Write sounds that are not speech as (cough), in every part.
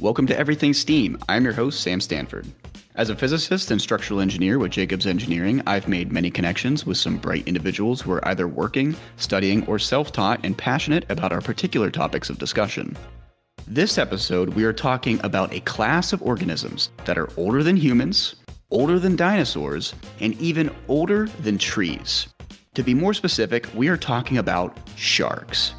Welcome to Everything STEAM. I'm your host, Sam Stanford. As a physicist and structural engineer with Jacobs Engineering, I've made many connections with some bright individuals who are either working, studying, or self taught and passionate about our particular topics of discussion. This episode, we are talking about a class of organisms that are older than humans, older than dinosaurs, and even older than trees. To be more specific, we are talking about sharks.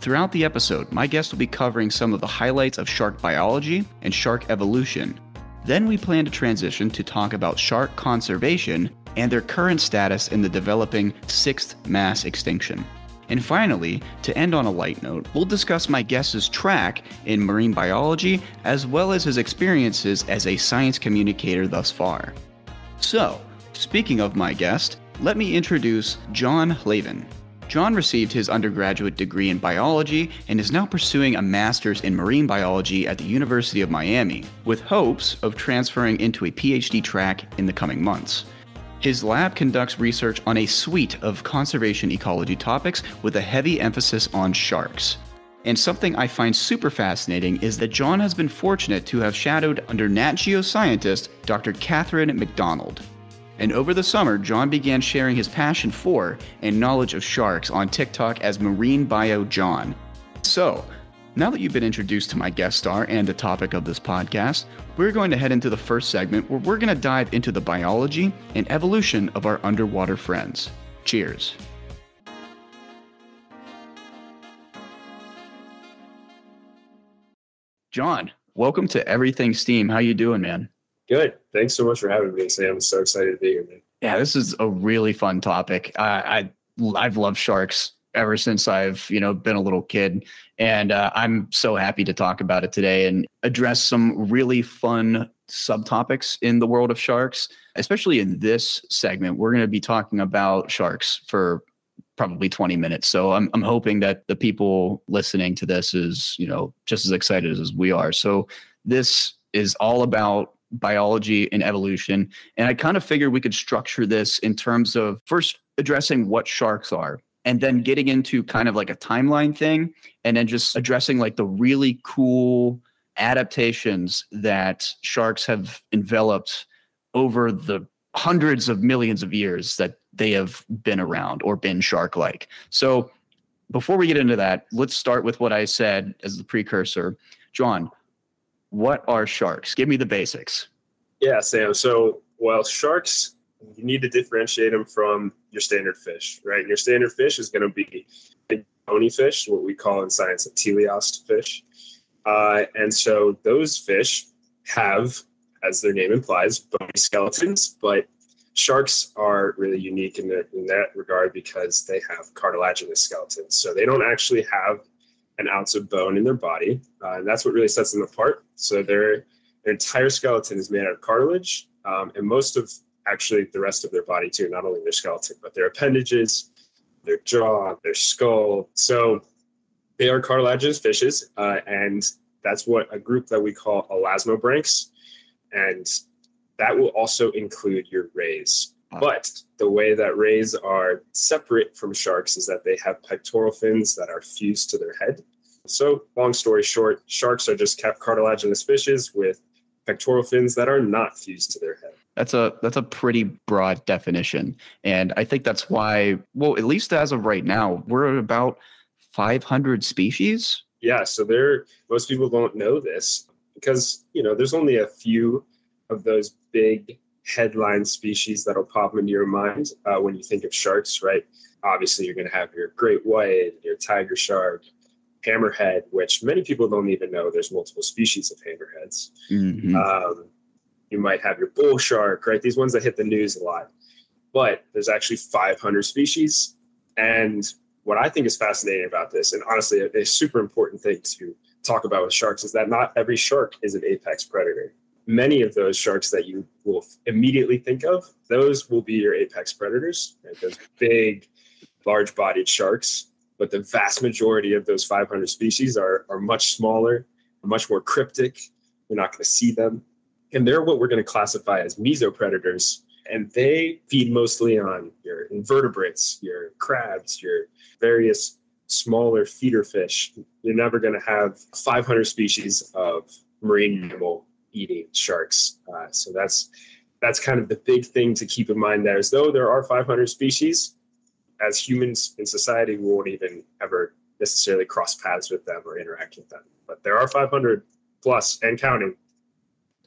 Throughout the episode, my guest will be covering some of the highlights of shark biology and shark evolution. Then we plan to transition to talk about shark conservation and their current status in the developing sixth mass extinction. And finally, to end on a light note, we'll discuss my guest's track in marine biology as well as his experiences as a science communicator thus far. So, speaking of my guest, let me introduce John Hlavin. John received his undergraduate degree in biology and is now pursuing a master's in marine biology at the University of Miami, with hopes of transferring into a PhD track in the coming months. His lab conducts research on a suite of conservation ecology topics with a heavy emphasis on sharks. And something I find super fascinating is that John has been fortunate to have shadowed under Nat Geo scientist Dr. Catherine Macdonald. And over the summer, John began sharing his passion for and knowledge of sharks on TikTok as Marine Bio John. So, now that you've been introduced to my guest star and the topic of this podcast, we're going to head into the first segment where we're going to dive into the biology and evolution of our underwater friends. Cheers. John, welcome to Everything Steam. How you doing, man? Good. Thanks so much for having me, Sam. I'm so excited to be here, man. Yeah, this is a really fun topic. I, I I've loved sharks ever since I've you know been a little kid, and uh, I'm so happy to talk about it today and address some really fun subtopics in the world of sharks. Especially in this segment, we're going to be talking about sharks for probably 20 minutes. So I'm I'm hoping that the people listening to this is you know just as excited as we are. So this is all about biology and evolution. And I kind of figured we could structure this in terms of first addressing what sharks are and then getting into kind of like a timeline thing and then just addressing like the really cool adaptations that sharks have enveloped over the hundreds of millions of years that they have been around or been shark like. So before we get into that, let's start with what I said as the precursor. John, what are sharks? Give me the basics. Yeah, Sam. So, well, sharks you need to differentiate them from your standard fish, right? Your standard fish is going to be a bony fish, what we call in science a teleost fish. Uh, and so those fish have, as their name implies, bony skeletons, but sharks are really unique in, the, in that regard because they have cartilaginous skeletons. So they don't actually have an ounce of bone in their body. Uh, and that's what really sets them apart. So their, their entire skeleton is made out of cartilage. Um, and most of actually the rest of their body too, not only their skeleton, but their appendages, their jaw, their skull. So they are cartilaginous fishes, uh, and that's what a group that we call elasmobranchs, and that will also include your rays. But the way that rays are separate from sharks is that they have pectoral fins that are fused to their head. So, long story short, sharks are just cartilaginous fishes with pectoral fins that are not fused to their head. That's a that's a pretty broad definition, and I think that's why. Well, at least as of right now, we're at about 500 species. Yeah, so there. Most people don't know this because you know there's only a few of those big headline species that'll pop into your mind uh, when you think of sharks, right? Obviously, you're going to have your great white, your tiger shark, hammerhead, which many people don't even know there's multiple species of hammerheads. Mm-hmm. Um, you might have your bull shark, right? These ones that hit the news a lot. But there's actually 500 species. And what I think is fascinating about this, and honestly, a, a super important thing to talk about with sharks, is that not every shark is an apex predator. Many of those sharks that you will immediately think of, those will be your apex predators, right? those big, large bodied sharks. But the vast majority of those 500 species are, are much smaller, much more cryptic. You're not going to see them and they're what we're going to classify as mesopredators. And they feed mostly on your invertebrates, your crabs, your various smaller feeder fish. You're never going to have 500 species of marine mammal eating sharks. Uh, so that's that's kind of the big thing to keep in mind. That as though there are 500 species, as humans in society, we won't even ever necessarily cross paths with them or interact with them. But there are 500 plus and counting.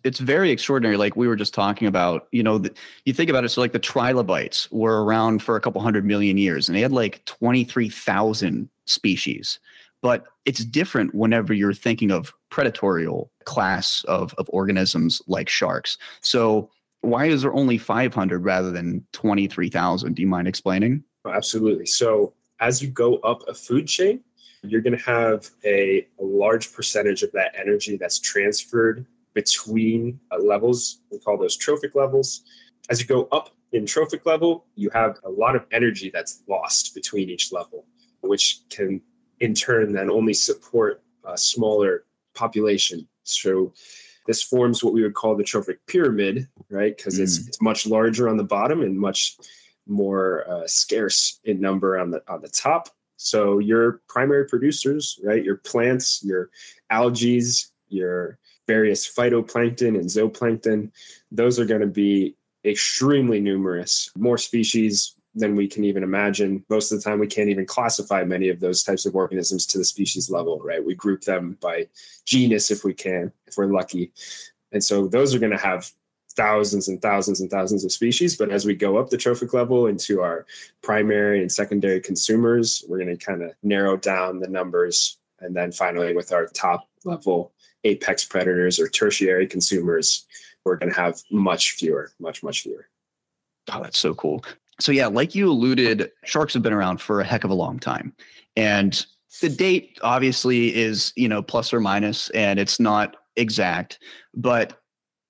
It's very extraordinary. Like we were just talking about, you know, the, you think about it. So, like the trilobites were around for a couple hundred million years, and they had like 23,000 species. But it's different whenever you're thinking of predatorial class of, of organisms like sharks. So, why is there only 500 rather than 23,000? Do you mind explaining? Absolutely. So, as you go up a food chain, you're going to have a, a, large percentage of that energy that's transferred between uh, levels. We call those trophic levels. As you go up in trophic level, you have a lot of energy that's lost between each level, which can in turn then only support a smaller population. So this forms what we would call the trophic pyramid, right? Because mm. it's it's much larger on the bottom and much more uh, scarce in number on the on the top. So your primary producers, right? Your plants, your algae, your various phytoplankton and zooplankton, those are going to be extremely numerous. More species than we can even imagine. Most of the time, we can't even classify many of those types of organisms to the species level, right? We group them by genus if we can, if we're lucky. And so those are going to have thousands and thousands and thousands of species. But as we go up the trophic level into our primary and secondary consumers, we're going to kind of narrow down the numbers. And then finally, with our top level apex predators or tertiary consumers, we're going to have much fewer, much, much fewer. Oh, that's so cool. So, yeah, like you alluded, sharks have been around for a heck of a long time. And the date obviously is, you know, plus or minus, and it's not exact. But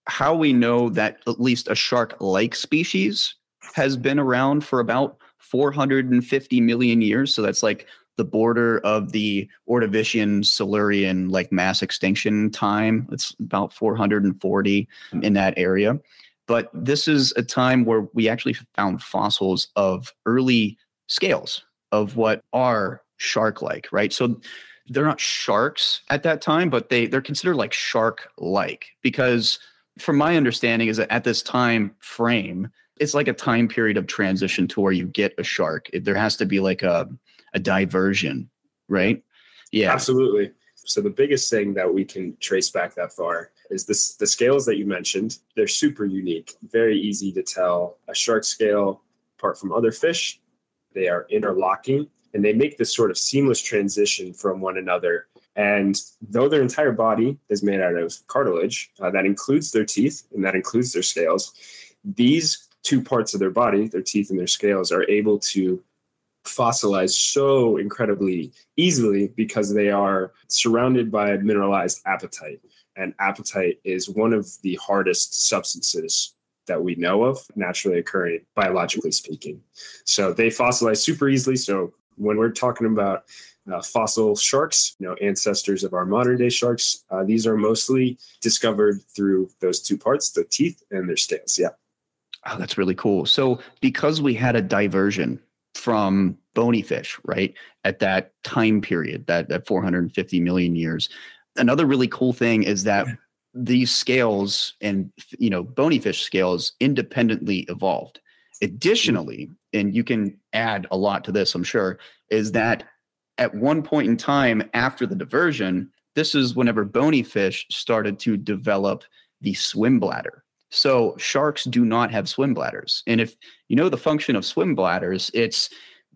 how we know that at least a shark like species has been around for about 450 million years. So that's like the border of the Ordovician Silurian like mass extinction time. It's about 440 hmm. in that area. But this is a time where we actually found fossils of early scales of what are shark like, right? So they're not sharks at that time, but they they're considered like shark like because from my understanding is that at this time frame, it's like a time period of transition to where you get a shark. There has to be like a a diversion, right? Yeah. Absolutely. So the biggest thing that we can trace back that far is this the scales that you mentioned. They're super unique, very easy to tell a shark scale apart from other fish. They are interlocking and they make this sort of seamless transition from one another. And though their entire body is made out of cartilage, uh, that includes their teeth and that includes their scales, these two parts of their body, their teeth and their scales, are able to fossilize so incredibly easily because they are surrounded by mineralized apatite. And apatite is one of the hardest substances that we know of naturally occurring, biologically speaking. So they fossilize super easily. So when we're talking about uh, fossil sharks, you know, ancestors of our modern day sharks, uh, these are mostly discovered through those two parts, the teeth and their scales. Yeah. Oh, that's really cool. So because we had a diversion from bony fish, right, at that time period, that, that 450 million years, another really cool thing is that these scales and you know bony fish scales independently evolved additionally and you can add a lot to this i'm sure is that at one point in time after the diversion this is whenever bony fish started to develop the swim bladder so sharks do not have swim bladders and if you know the function of swim bladders it's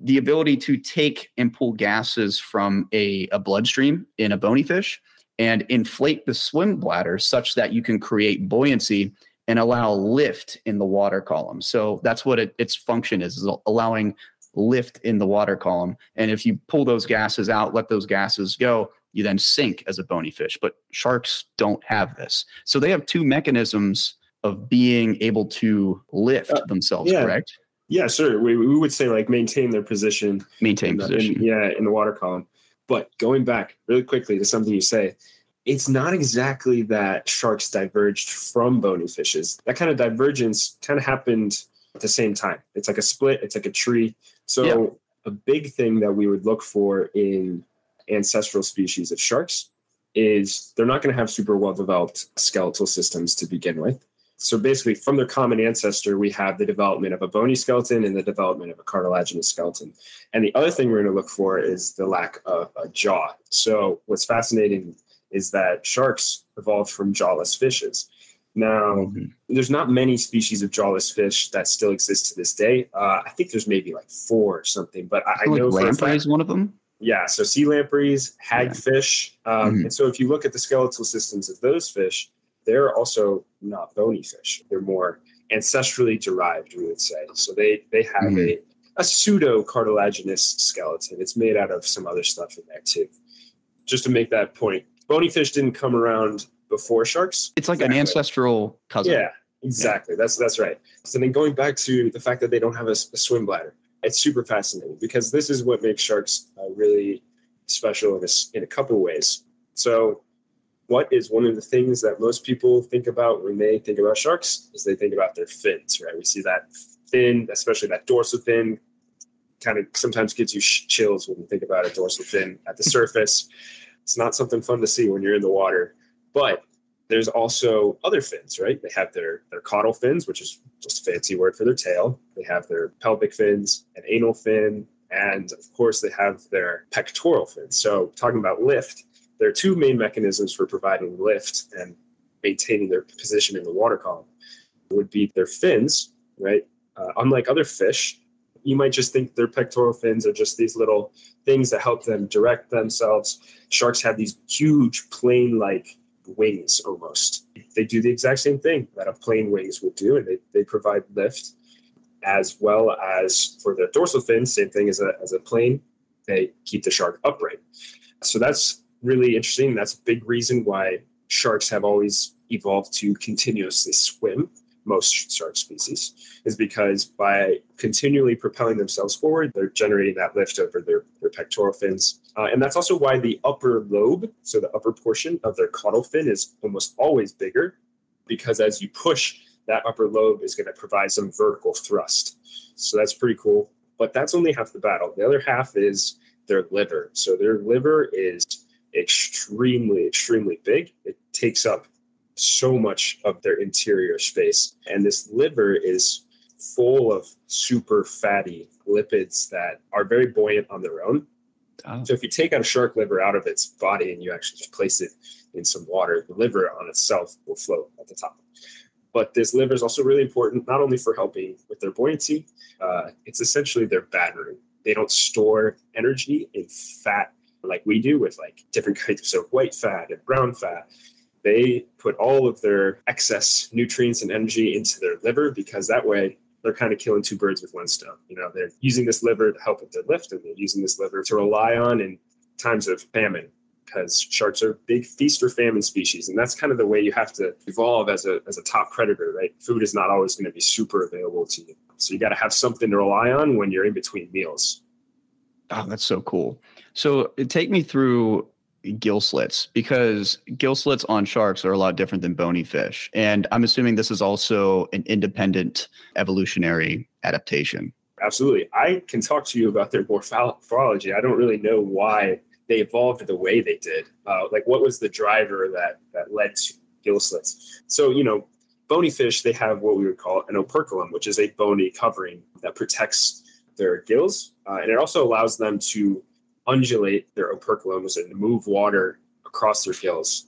the ability to take and pull gases from a, a bloodstream in a bony fish and inflate the swim bladder such that you can create buoyancy and allow lift in the water column. So that's what it, its function is, is allowing lift in the water column. And if you pull those gases out, let those gases go, you then sink as a bony fish. But sharks don't have this. So they have two mechanisms of being able to lift uh, themselves, yeah. correct? Yeah, sure. We, we would say like maintain their position. Maintain in position. In, yeah, in the water column. But going back really quickly to something you say, it's not exactly that sharks diverged from bony fishes. That kind of divergence kind of happened at the same time. It's like a split, it's like a tree. So, yeah. a big thing that we would look for in ancestral species of sharks is they're not going to have super well developed skeletal systems to begin with. So basically, from their common ancestor, we have the development of a bony skeleton and the development of a cartilaginous skeleton. And the other thing we're going to look for is the lack of a jaw. So what's fascinating is that sharks evolved from jawless fishes. Now, mm-hmm. there's not many species of jawless fish that still exist to this day. Uh, I think there's maybe like four or something, but I, I know lamprey is one of them. Yeah, so sea lampreys, hagfish, yeah. um, mm-hmm. and so if you look at the skeletal systems of those fish, they're also not bony fish. They're more ancestrally derived, we would say. So they they have mm-hmm. a a pseudo cartilaginous skeleton. It's made out of some other stuff in there too. Just to make that point, bony fish didn't come around before sharks. It's like exactly. an ancestral cousin. Yeah, exactly. Yeah. That's that's right. So then going back to the fact that they don't have a, a swim bladder, it's super fascinating because this is what makes sharks uh, really special in a, in a couple ways. So what is one of the things that most people think about when they think about sharks is they think about their fins, right? We see that fin, especially that dorsal fin, kind of sometimes gives you chills when you think about a dorsal fin at the (laughs) surface. It's not something fun to see when you're in the water. But there's also other fins, right? They have their their caudal fins, which is just a fancy word for their tail. They have their pelvic fins, an anal fin, and of course they have their pectoral fins. So talking about lift, there are two main mechanisms for providing lift and maintaining their position in the water column. It would be their fins, right? Uh, unlike other fish, you might just think their pectoral fins are just these little things that help them direct themselves. Sharks have these huge plane-like wings almost. They do the exact same thing that a plane wings would do, and they, they provide lift as well as for the dorsal fin, same thing as a, as a plane, they keep the shark upright. So that's really interesting. That's a big reason why sharks have always evolved to continuously swim most shark species is because by continually propelling themselves forward, they're generating that lift over their, their pectoral fins. Uh, and that's also why the upper lobe, so the upper portion of their caudal fin, is almost always bigger, because as you push, that upper lobe is going to provide some vertical thrust. So that's pretty cool. But that's only half the battle. The other half is their liver. So their liver is extremely, extremely big. It takes up so much of their interior space. And this liver is full of super fatty lipids that are very buoyant on their own. Oh. So if you take out a shark liver out of its body and you actually just place it in some water, the liver on itself will float at the top. But this liver is also really important, not only for helping with their buoyancy, uh, it's essentially their battery. They don't store energy in fat like we do with like different (laughs) kinds of white fat and brown fat they put all of their excess nutrients and energy into their liver because that way they're kind of killing two birds with one stone. You know, they're using this liver to help with their lift and they're using this liver to rely on in times of famine because sharks are big feast or famine species. And that's kind of the way you have to evolve as a, as a top predator, right? Food is not always going to be super available to you. So you got to have something to rely on when you're in between meals. Oh, that's so cool. So take me through gill slits because gill slits on sharks are a lot different than bony fish. And I'm assuming this is also an independent evolutionary adaptation. Absolutely. I can talk to you about their morphology. I don't really know why they evolved the way they did. Uh, like, what was the driver that, that led to gill slits? So, you know, bony fish, they have what we would call an operculum, which is a bony covering that protects their gills. Uh, and it also allows them to undulate their operculums and move water across their gills.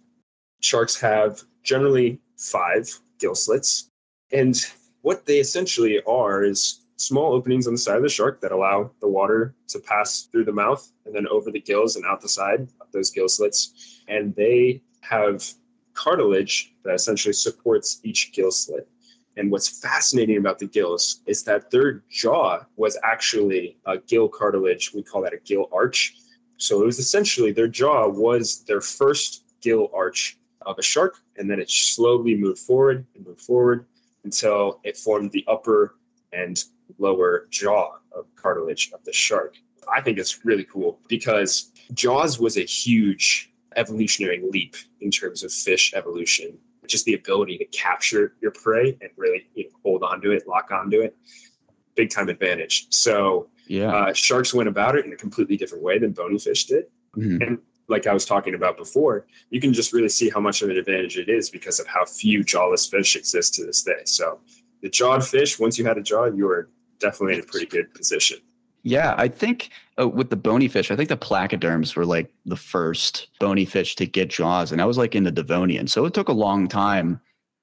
Sharks have generally five gill slits. And what they essentially are is small openings on the side of the shark that allow the water to pass through the mouth and then over the gills and out the side of those gill slits. And they have cartilage that essentially supports each gill slit. And what's fascinating about the gills is that their jaw was actually a gill cartilage. We call that a gill arch. So it was essentially their jaw was their first gill arch of a shark. And then it slowly moved forward and moved forward until it formed the upper and lower jaw of cartilage of the shark. I think it's really cool because Jaws was a huge evolutionary leap in terms of fish evolution just the ability to capture your prey and really you know, hold onto it, lock onto it, big time advantage. So yeah, uh, sharks went about it in a completely different way than bony fish did. Mm-hmm. And like I was talking about before, you can just really see how much of an advantage it is because of how few jawless fish exist to this day. So the jawed fish, once you had a jaw, you were definitely in a pretty good position. Yeah, I think uh, with the bony fish, I think the placoderms were like the first bony fish to get jaws, and I was like in the Devonian, so it took a long time.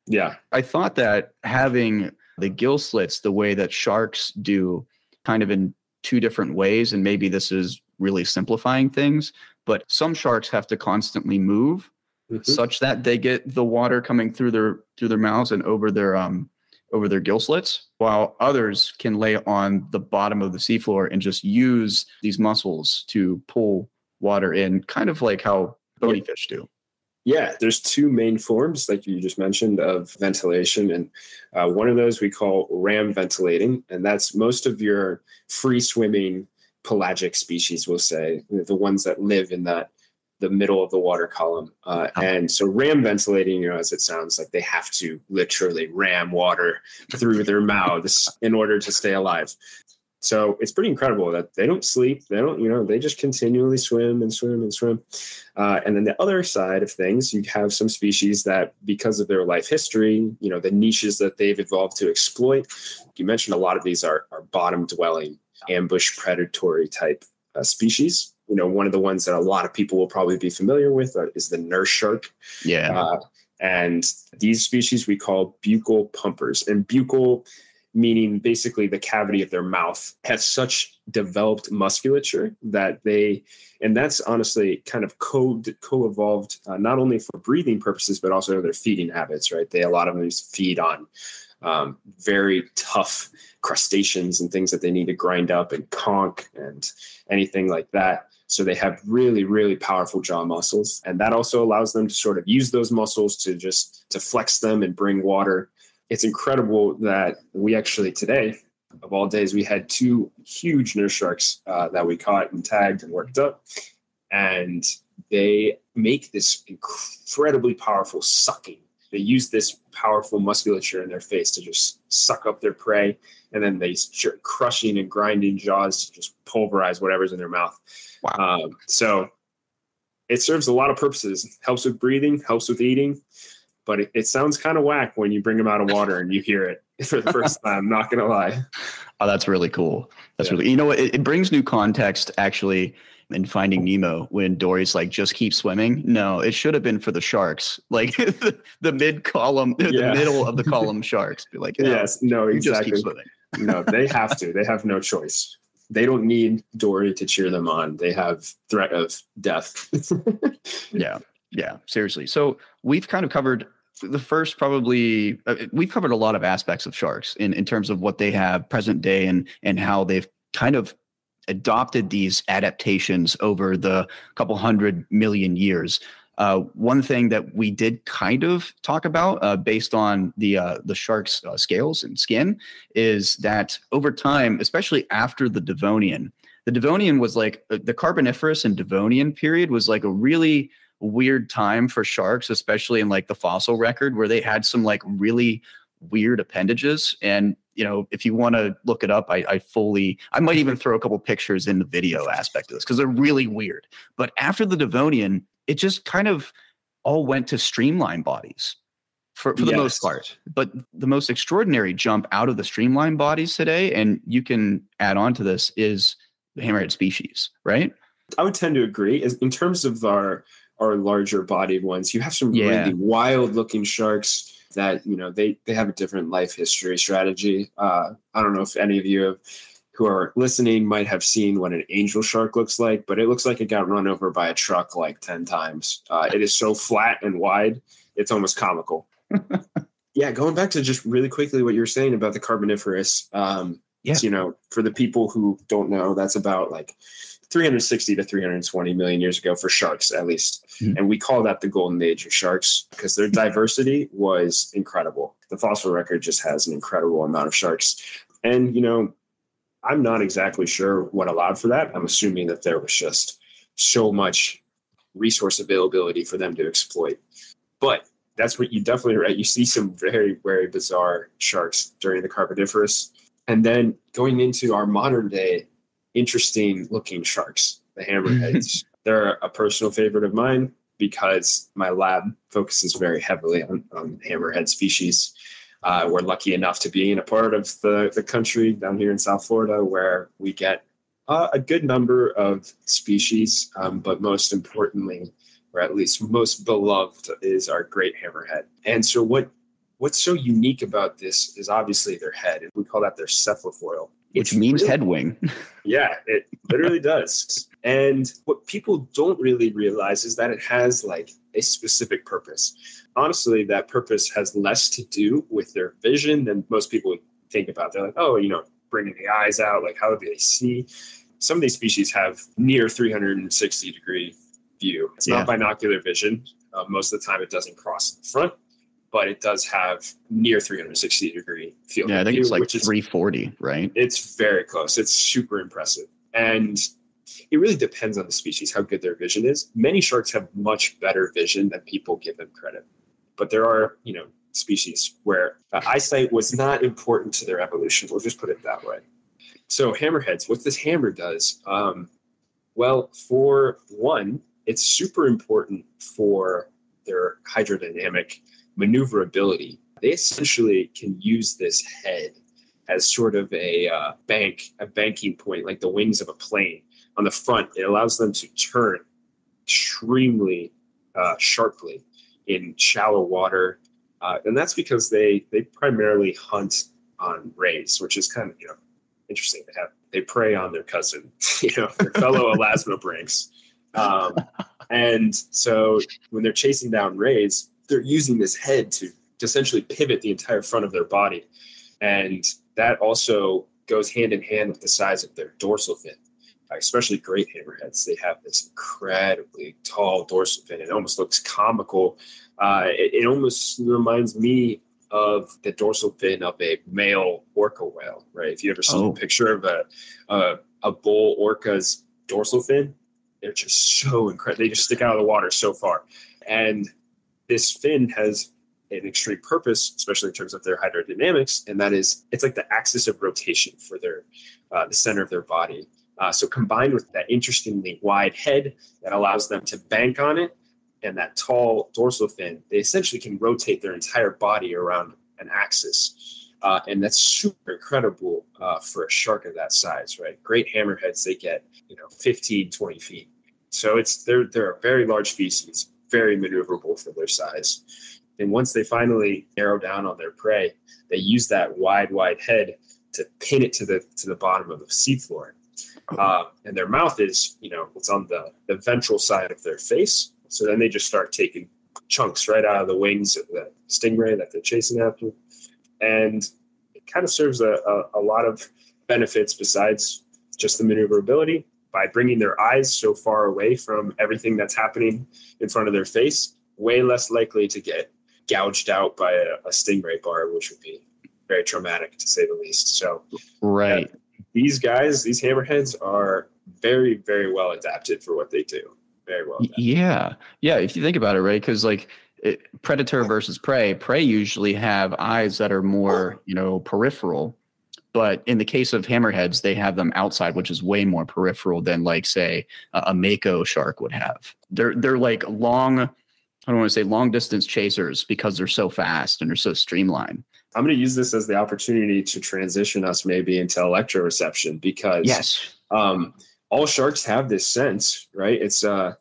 Yeah, I thought that having the gill slits the way that sharks do, kind of in two different ways, and maybe this is really simplifying things, but some sharks have to constantly move mm-hmm. such that they get the water coming through their through their mouths and over their um over their gill slits, while others can lay on the bottom of the seafloor and just use these muscles to pull water in, kind of like how bony fish do. Yeah, there's two main forms, like you just mentioned, of ventilation. And uh, one of those we call ram ventilating. And that's most of your free swimming pelagic species, we'll say, the ones that live in that the middle of the water column. Uh, and so ram ventilating, you know, as it sounds like they have to literally ram water through their mouths in order to stay alive. So it's pretty incredible that they don't sleep. They don't, you know, they just continually swim and swim and swim. Uh, and then the other side of things, you have some species that, because of their life history, you know, the niches that they've evolved to exploit. You mentioned a lot of these are, are bottom dwelling, ambush predatory type uh, species you know, one of the ones that a lot of people will probably be familiar with uh, is the nurse shark. Yeah. Uh, and these species we call buccal pumpers. And buccal, meaning basically the cavity of their mouth, has such developed musculature that they, and that's honestly kind of co co evolved uh, not only for breathing purposes but also their feeding habits. Right? They a lot of them feed on um, very tough crustaceans and things that they need to grind up and conch and anything like that. So they have really, really powerful jaw muscles. And that also allows them to sort of use those muscles to just to flex them and bring water. It's incredible that we actually today, of all days, we had two huge nurse sharks uh, that we caught and tagged and worked up. And they make this incredibly powerful sucking. They use this powerful musculature in their face to just suck up their prey. And then they start crushing and grinding jaws to just pulverize whatever's in their mouth. Wow. Um, so it serves a lot of purposes. Helps with breathing, helps with eating, but it, it sounds kind of whack when you bring them out of water and you hear it (laughs) for the first time. Not gonna lie. (laughs) Oh, that's really cool. That's yeah. really you know it, it brings new context actually in Finding Nemo when Dory's like, just keep swimming. No, it should have been for the sharks, (laughs) like the, the mid column, yeah. the middle of the column sharks. Be like, yes, no, exactly. No, they have to. They have no choice they don't need Dory to cheer them on. They have threat of death. (laughs) yeah, yeah, seriously. So we've kind of covered the first probably uh, we've covered a lot of aspects of sharks in in terms of what they have present day and and how they've kind of adopted these adaptations over the couple hundred million years. Uh, one thing that we did kind of talk about, uh, based on the uh, the shark's uh, scales and skin, is that over time, especially after the Devonian, the Devonian was like uh, the Carboniferous and Devonian period was like a really weird time for sharks, especially in like the fossil record, where they had some like really weird appendages. And you know, if you want to look it up, I, I fully, I might even throw a couple pictures in the video aspect of this because they're really weird. But after the Devonian, it just kind of all went to streamline bodies for, for the yes. most part. But the most extraordinary jump out of the streamline bodies today, and you can add on to this, is the hammerhead species, right? I would tend to agree. In terms of our our larger bodied ones, you have some yeah. really wild looking sharks that you know they they have a different life history strategy. Uh, I don't know if any of you have who are listening might have seen what an angel shark looks like, but it looks like it got run over by a truck like 10 times. Uh, it is so flat and wide, it's almost comical. (laughs) yeah, going back to just really quickly what you were saying about the Carboniferous. Um, yeah. you know, for the people who don't know, that's about like 360 to 320 million years ago for sharks, at least. Mm-hmm. And we call that the golden age of sharks because their (laughs) diversity was incredible. The fossil record just has an incredible amount of sharks. And, you know, I'm not exactly sure what allowed for that. I'm assuming that there was just so much resource availability for them to exploit. But that's what you definitely right. You see some very, very bizarre sharks during the Carboniferous. And then going into our modern day, interesting looking sharks, the hammerheads. (laughs) They're a personal favorite of mine because my lab focuses very heavily on, on hammerhead species. Uh, we're lucky enough to be in a part of the, the country down here in South Florida where we get uh, a good number of species, um, but most importantly, or at least most beloved, is our great hammerhead. And so, what what's so unique about this is obviously their head. We call that their cephalofoil, which means really, head wing. (laughs) yeah, it literally does. And what people don't really realize is that it has like a specific purpose. Honestly, that purpose has less to do with their vision than most people think about. They're like, oh, you know, bringing the eyes out, like how do they see? Some of these species have near 360 degree view. It's yeah. not binocular vision. Uh, most of the time, it doesn't cross in the front, but it does have near 360 degree field. View. Yeah, I think view, it's like 340, is, right? It's very close. It's super impressive. And it really depends on the species how good their vision is. Many sharks have much better vision than people give them credit. But there are, you know, species where uh, eyesight was not important to their evolution. We'll just put it that way. So hammerheads, what this hammer does, um, well, for one, it's super important for their hydrodynamic maneuverability. They essentially can use this head as sort of a uh, bank, a banking point, like the wings of a plane. On the front, it allows them to turn extremely uh, sharply in shallow water, uh, and that's because they they primarily hunt on rays, which is kind of you know interesting. They have they prey on their cousin, (laughs) you know, their fellow (laughs) elasmobranchs. Um, and so when they're chasing down rays, they're using this head to, to essentially pivot the entire front of their body. And that also goes hand in hand with the size of their dorsal fin, especially great hammerheads. They have this incredibly tall dorsal fin. It almost looks comical. Uh, it, it almost reminds me of the dorsal fin of a male orca whale, right? If you ever seen oh. a picture of a, a, a bull orca's dorsal fin, they're just so incredible. They just stick out of the water so far. And this fin has an extreme purpose, especially in terms of their hydrodynamics, and that is it's like the axis of rotation for their uh, the center of their body. Uh, so combined with that interestingly wide head that allows them to bank on it, and that tall dorsal fin, they essentially can rotate their entire body around an axis. Uh, and that's super incredible uh, for a shark of that size, right? Great hammerheads, they get, you know, 15, 20 feet. So it's they're they're a very large species, very maneuverable for their size. And once they finally narrow down on their prey, they use that wide, wide head to pin it to the to the bottom of the seafloor. Uh, and their mouth is, you know, it's on the, the ventral side of their face. So then they just start taking chunks right out of the wings of the stingray that they're chasing after. And it kind of serves a, a, a lot of benefits besides just the maneuverability by bringing their eyes so far away from everything that's happening in front of their face, way less likely to get gouged out by a, a stingray bar which would be very traumatic to say the least. So, right. These guys, these hammerheads are very, very well adapted for what they do. Very well. Adapted. Yeah. Yeah. If you think about it, right? Because like it, predator versus prey, prey usually have eyes that are more, you know, peripheral. But in the case of hammerheads, they have them outside, which is way more peripheral than, like, say, a, a mako shark would have. They're they're like long I don't want to say long distance chasers because they're so fast and they're so streamlined. I'm going to use this as the opportunity to transition us maybe into electroreception because yes, um, all sharks have this sense, right? It's uh,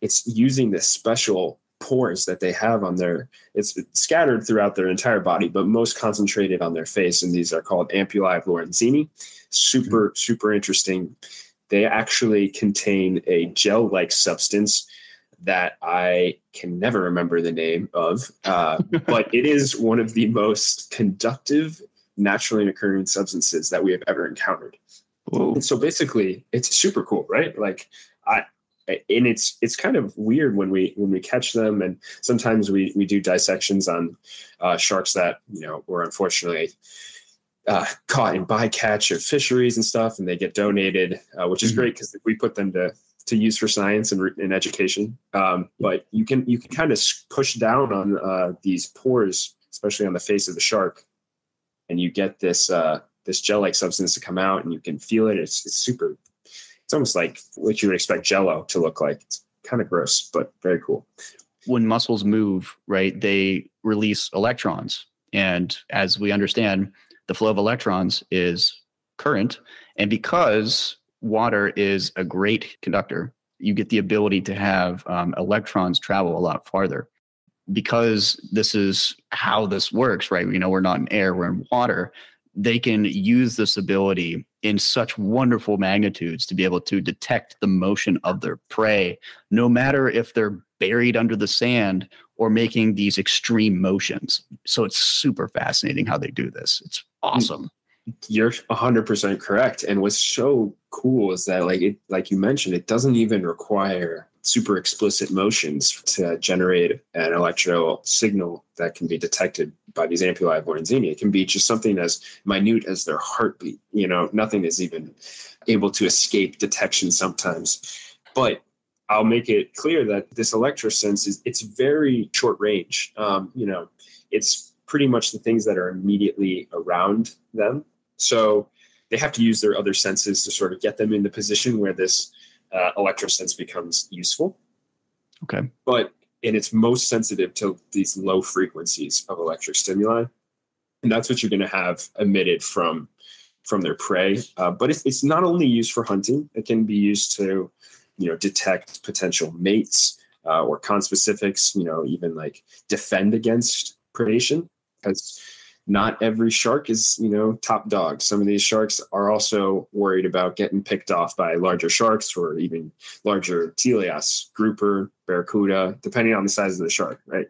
it's using this special pores that they have on their it's scattered throughout their entire body but most concentrated on their face and these are called ampullae of lorenzini super mm-hmm. super interesting they actually contain a gel like substance that I can never remember the name of, uh, but it is one of the most conductive naturally occurring substances that we have ever encountered. And so basically, it's super cool, right? Like I, and it's it's kind of weird when we when we catch them, and sometimes we we do dissections on uh, sharks that you know were unfortunately. Uh, caught in bycatch of fisheries and stuff, and they get donated, uh, which is mm-hmm. great because we put them to to use for science and, and education. Um, but you can you can kind of push down on uh, these pores, especially on the face of the shark, and you get this uh, this gel-like substance to come out, and you can feel it. It's, it's super It's almost like what you would expect Jello to look like. It's kind of gross, but very cool. When muscles move, right, they release electrons, and as we understand, the flow of electrons is current, and because water is a great conductor, you get the ability to have um, electrons travel a lot farther because this is how this works, right? You know, we're not in air, we're in water. They can use this ability in such wonderful magnitudes to be able to detect the motion of their prey, no matter if they're buried under the sand or making these extreme motions. So it's super fascinating how they do this. It's awesome. You're 100% correct. And what's so cool is that, like it, like you mentioned, it doesn't even require super explicit motions to generate an electrical signal that can be detected by these ampullae of Lorenzini. It can be just something as minute as their heartbeat. You know, nothing is even able to escape detection sometimes. But I'll make it clear that this electrosense is it's very short range. Um, you know, it's pretty much the things that are immediately around them. So they have to use their other senses to sort of get them in the position where this uh, electrosense becomes useful. Okay. But and it's most sensitive to these low frequencies of electric stimuli, and that's what you're going to have emitted from from their prey. Uh, but it's, it's not only used for hunting; it can be used to, you know, detect potential mates uh, or conspecifics. You know, even like defend against predation because not every shark is you know top dog. Some of these sharks are also worried about getting picked off by larger sharks or even larger teleosts grouper barracuda depending on the size of the shark right?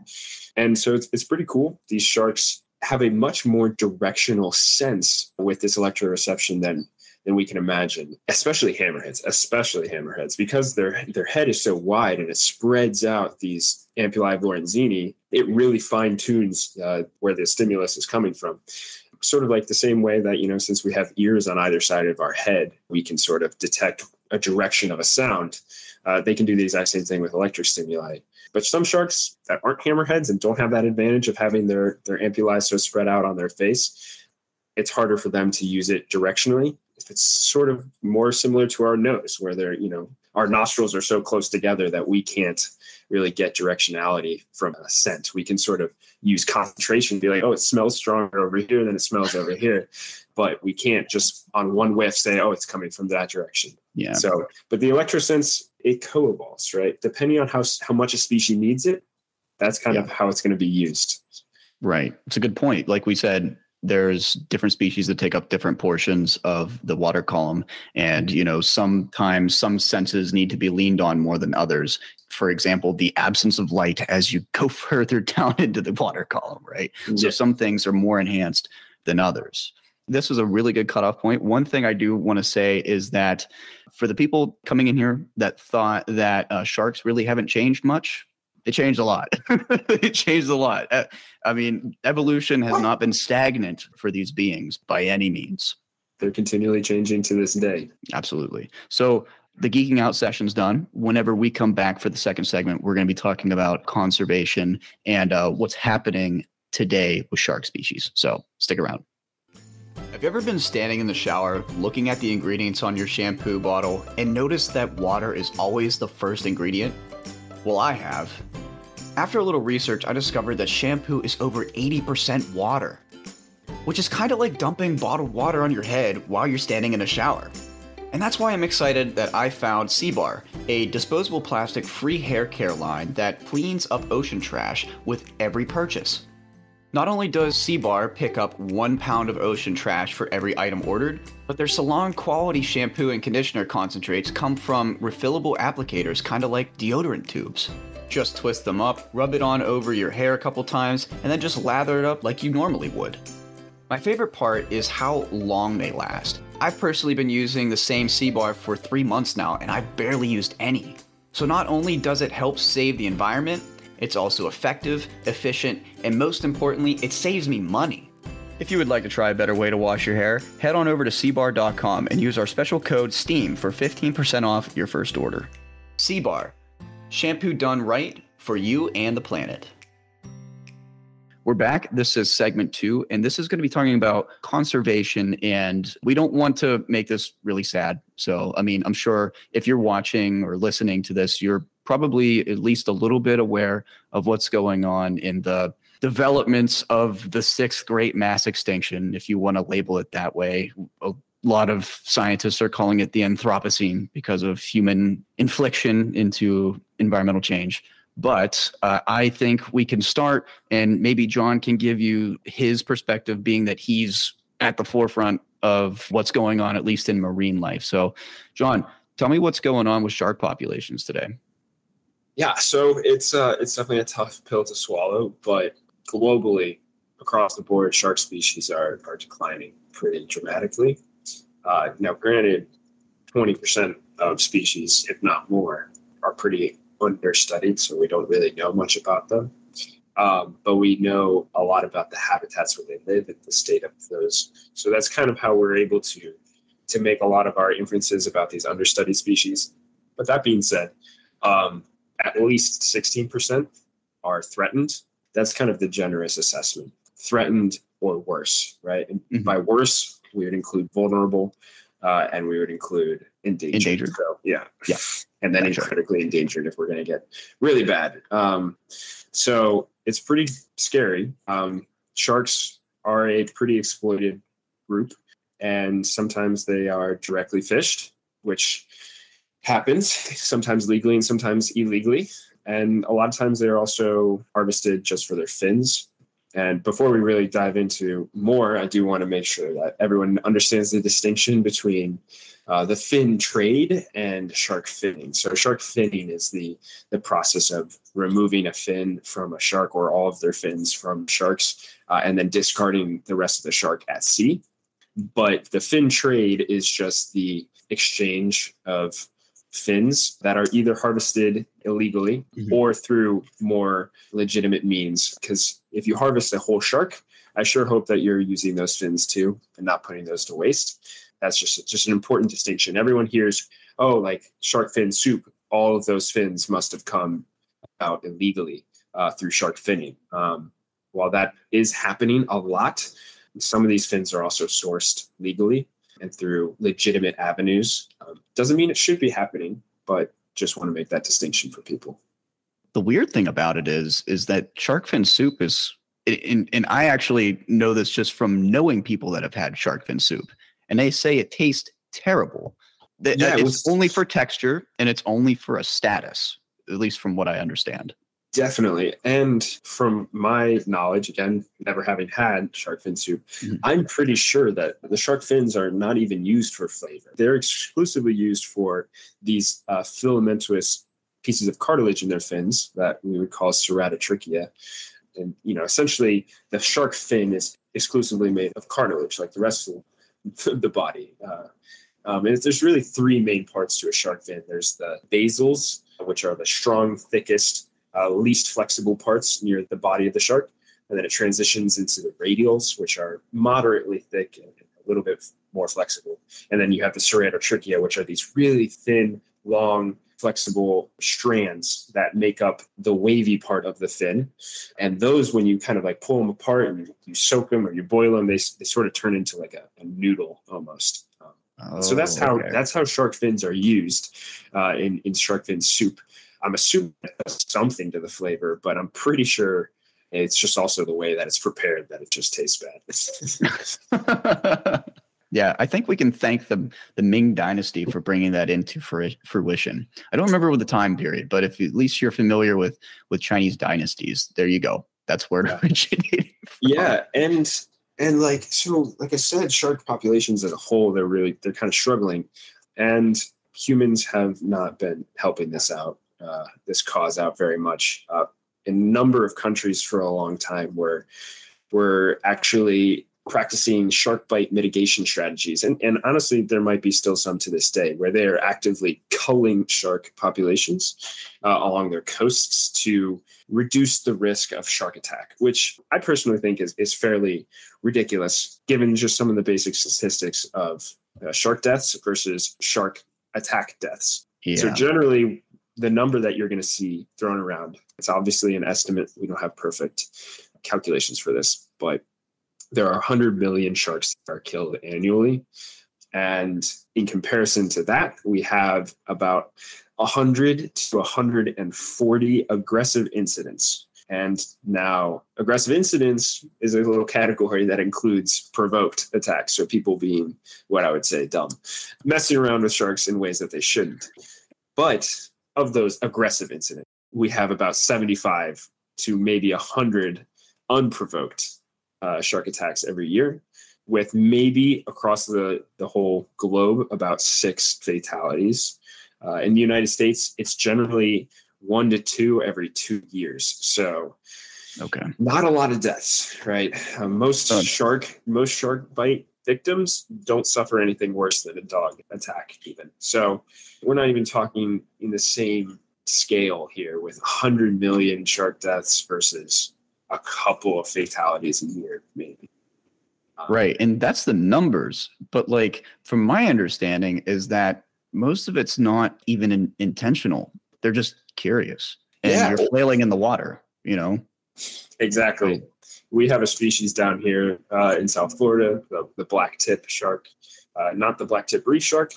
And so it's, it's pretty cool. These sharks have a much more directional sense with this electroreception than than we can imagine, especially hammerheads, especially hammerheads, because their their head is so wide and it spreads out these ampullae of Lorenzini. It really fine tunes uh, where the stimulus is coming from. Sort of like the same way that you know, since we have ears on either side of our head, we can sort of detect a direction of a sound. Uh, they can do the exact same thing with electric stimuli. But some sharks that aren't hammerheads and don't have that advantage of having their their ampullae so spread out on their face, it's harder for them to use it directionally it's sort of more similar to our nose where they're you know our nostrils are so close together that we can't really get directionality from a scent. We can sort of use concentration be like oh it smells stronger over here than it smells over here. But we can't just on one whiff say oh it's coming from that direction. Yeah. So but the electrosense it co-evolves right? Depending on how how much a species needs it that's kind yeah. of how it's going to be used. Right. It's a good point. Like we said there's different species that take up different portions of the water column. And you know sometimes some senses need to be leaned on more than others. For example the absence of light as you go (laughs) further down into the water column right? Yeah. so some things are more enhanced than others. This was a really good cutoff point. point one thing i do want to say is that for the people coming in here that thought that uh, sharks really haven't changed much it changed a lot. (laughs) it changed a lot. Uh, I mean, evolution has not been stagnant for these beings by any means. They're continually changing to this day. Absolutely. So the geeking out session's done. Whenever we come back for the second segment, we're going to be talking about conservation and uh, what's happening today with shark species. So stick around. Have you ever been standing in the shower looking at the ingredients on your shampoo bottle and noticed that water is always the first ingredient? Well, I have. After a little research, I discovered that shampoo is over 80% water, which is kind of like dumping bottled water on your head while you're standing in a shower. And that's why I'm excited that I found Seabar, a disposable plastic free hair care line that cleans up ocean trash with every purchase. Not only does Seabar pick up one pound of ocean trash for every item ordered, but their salon quality shampoo and conditioner concentrates come from refillable applicators, kind of like deodorant tubes. Just twist them up, rub it on over your hair a couple times, and then just lather it up like you normally would. My favorite part is how long they last. I've personally been using the same Seabar for three months now, and I've barely used any. So not only does it help save the environment, it's also effective, efficient, and most importantly, it saves me money. If you would like to try a better way to wash your hair, head on over to cbar.com and use our special code STEAM for 15% off your first order. Seabar, shampoo done right for you and the planet. We're back. This is segment two, and this is going to be talking about conservation. And we don't want to make this really sad. So, I mean, I'm sure if you're watching or listening to this, you're probably at least a little bit aware of what's going on in the developments of the sixth great mass extinction, if you want to label it that way. A lot of scientists are calling it the Anthropocene because of human infliction into environmental change. But uh, I think we can start, and maybe John can give you his perspective, being that he's at the forefront of what's going on, at least in marine life. So, John, tell me what's going on with shark populations today. Yeah, so it's uh, it's definitely a tough pill to swallow, but globally, across the board, shark species are are declining pretty dramatically. Uh, now, granted, twenty percent of species, if not more, are pretty understudied, so we don't really know much about them. Um, but we know a lot about the habitats where they live and the state of those. So that's kind of how we're able to to make a lot of our inferences about these understudied species. But that being said, um, at least 16% are threatened. That's kind of the generous assessment. Threatened or worse, right? And mm-hmm. by worse, we would include vulnerable uh, and we would include endangered. endangered. So, yeah. Yeah. And then gotcha. critically endangered if we're going to get really bad. Um, so it's pretty scary. Um, sharks are a pretty exploited group, and sometimes they are directly fished, which happens, sometimes legally and sometimes illegally. And a lot of times they're also harvested just for their fins. And before we really dive into more, I do want to make sure that everyone understands the distinction between uh, the fin trade and shark finning. So, shark finning is the the process of removing a fin from a shark or all of their fins from sharks, uh, and then discarding the rest of the shark at sea. But the fin trade is just the exchange of fins that are either harvested illegally mm-hmm. or through more legitimate means. Because if you harvest a whole shark, I sure hope that you're using those fins too and not putting those to waste. That's just just an important distinction. Everyone hears, oh, like shark fin soup. All of those fins must have come out illegally uh, through shark finning. Um, while that is happening a lot, some of these fins are also sourced legally and through legitimate avenues. Um, doesn't mean it should be happening, but just want to make that distinction for people. The weird thing about it is, is that shark fin soup is, and, and I actually know this just from knowing people that have had shark fin soup, and they say it tastes terrible. Yeah, it's it was, only for texture and it's only for a status, at least from what I understand. Definitely. And from my knowledge, again, never having had shark fin soup, mm-hmm. I'm pretty sure that the shark fins are not even used for flavor. They're exclusively used for these uh, filamentous pieces of cartilage in their fins that we would call ceratotrichia. And, you know, essentially the shark fin is exclusively made of cartilage, like the rest of the body. Uh, um, and there's really three main parts to a shark fin. There's the basals, which are the strong, thickest uh, least flexible parts near the body of the shark. And then it transitions into the radials, which are moderately thick and a little bit more flexible. And then you have the ceratotrichia, which are these really thin, long, flexible strands that make up the wavy part of the fin. And those, when you kind of like pull them apart and you soak them or you boil them, they, they sort of turn into like a, a noodle almost. Um, oh, so that's how okay. that's how shark fins are used uh, in in shark fin soup. I'm assuming something to the flavor, but I'm pretty sure it's just also the way that it's prepared that it just tastes bad. (laughs) yeah, I think we can thank the the Ming Dynasty for bringing that into fruition. I don't remember the time period, but if at least you're familiar with with Chinese dynasties, there you go. That's where it originated. From. Yeah, and and like so, like I said, shark populations as a whole, they're really they're kind of struggling, and humans have not been helping this out uh, this cause out very much uh, in a number of countries for a long time where we're actually practicing shark bite mitigation strategies. And, and honestly, there might be still some to this day where they are actively culling shark populations uh, along their coasts to reduce the risk of shark attack, which I personally think is, is fairly ridiculous given just some of the basic statistics of uh, shark deaths versus shark attack deaths. Yeah. So generally, the number that you're going to see thrown around. It's obviously an estimate. We don't have perfect calculations for this, but there are 100 million sharks that are killed annually. And in comparison to that, we have about 100 to 140 aggressive incidents. And now, aggressive incidents is a little category that includes provoked attacks. So, people being what I would say dumb, messing around with sharks in ways that they shouldn't. But of those aggressive incidents, we have about 75 to maybe 100 unprovoked uh, shark attacks every year, with maybe across the, the whole globe about six fatalities. Uh, in the United States, it's generally one to two every two years. So, okay, not a lot of deaths, right? Uh, most shark most shark bite victims don't suffer anything worse than a dog attack, even. So, we're not even talking in the same scale here with 100 million shark deaths versus a couple of fatalities a year, maybe. Um, right. And that's the numbers. But like from my understanding is that most of it's not even in, intentional. They're just curious. And yeah. you're flailing in the water, you know? Exactly. We have a species down here uh, in South Florida, the, the black tip shark, uh, not the black tip reef shark.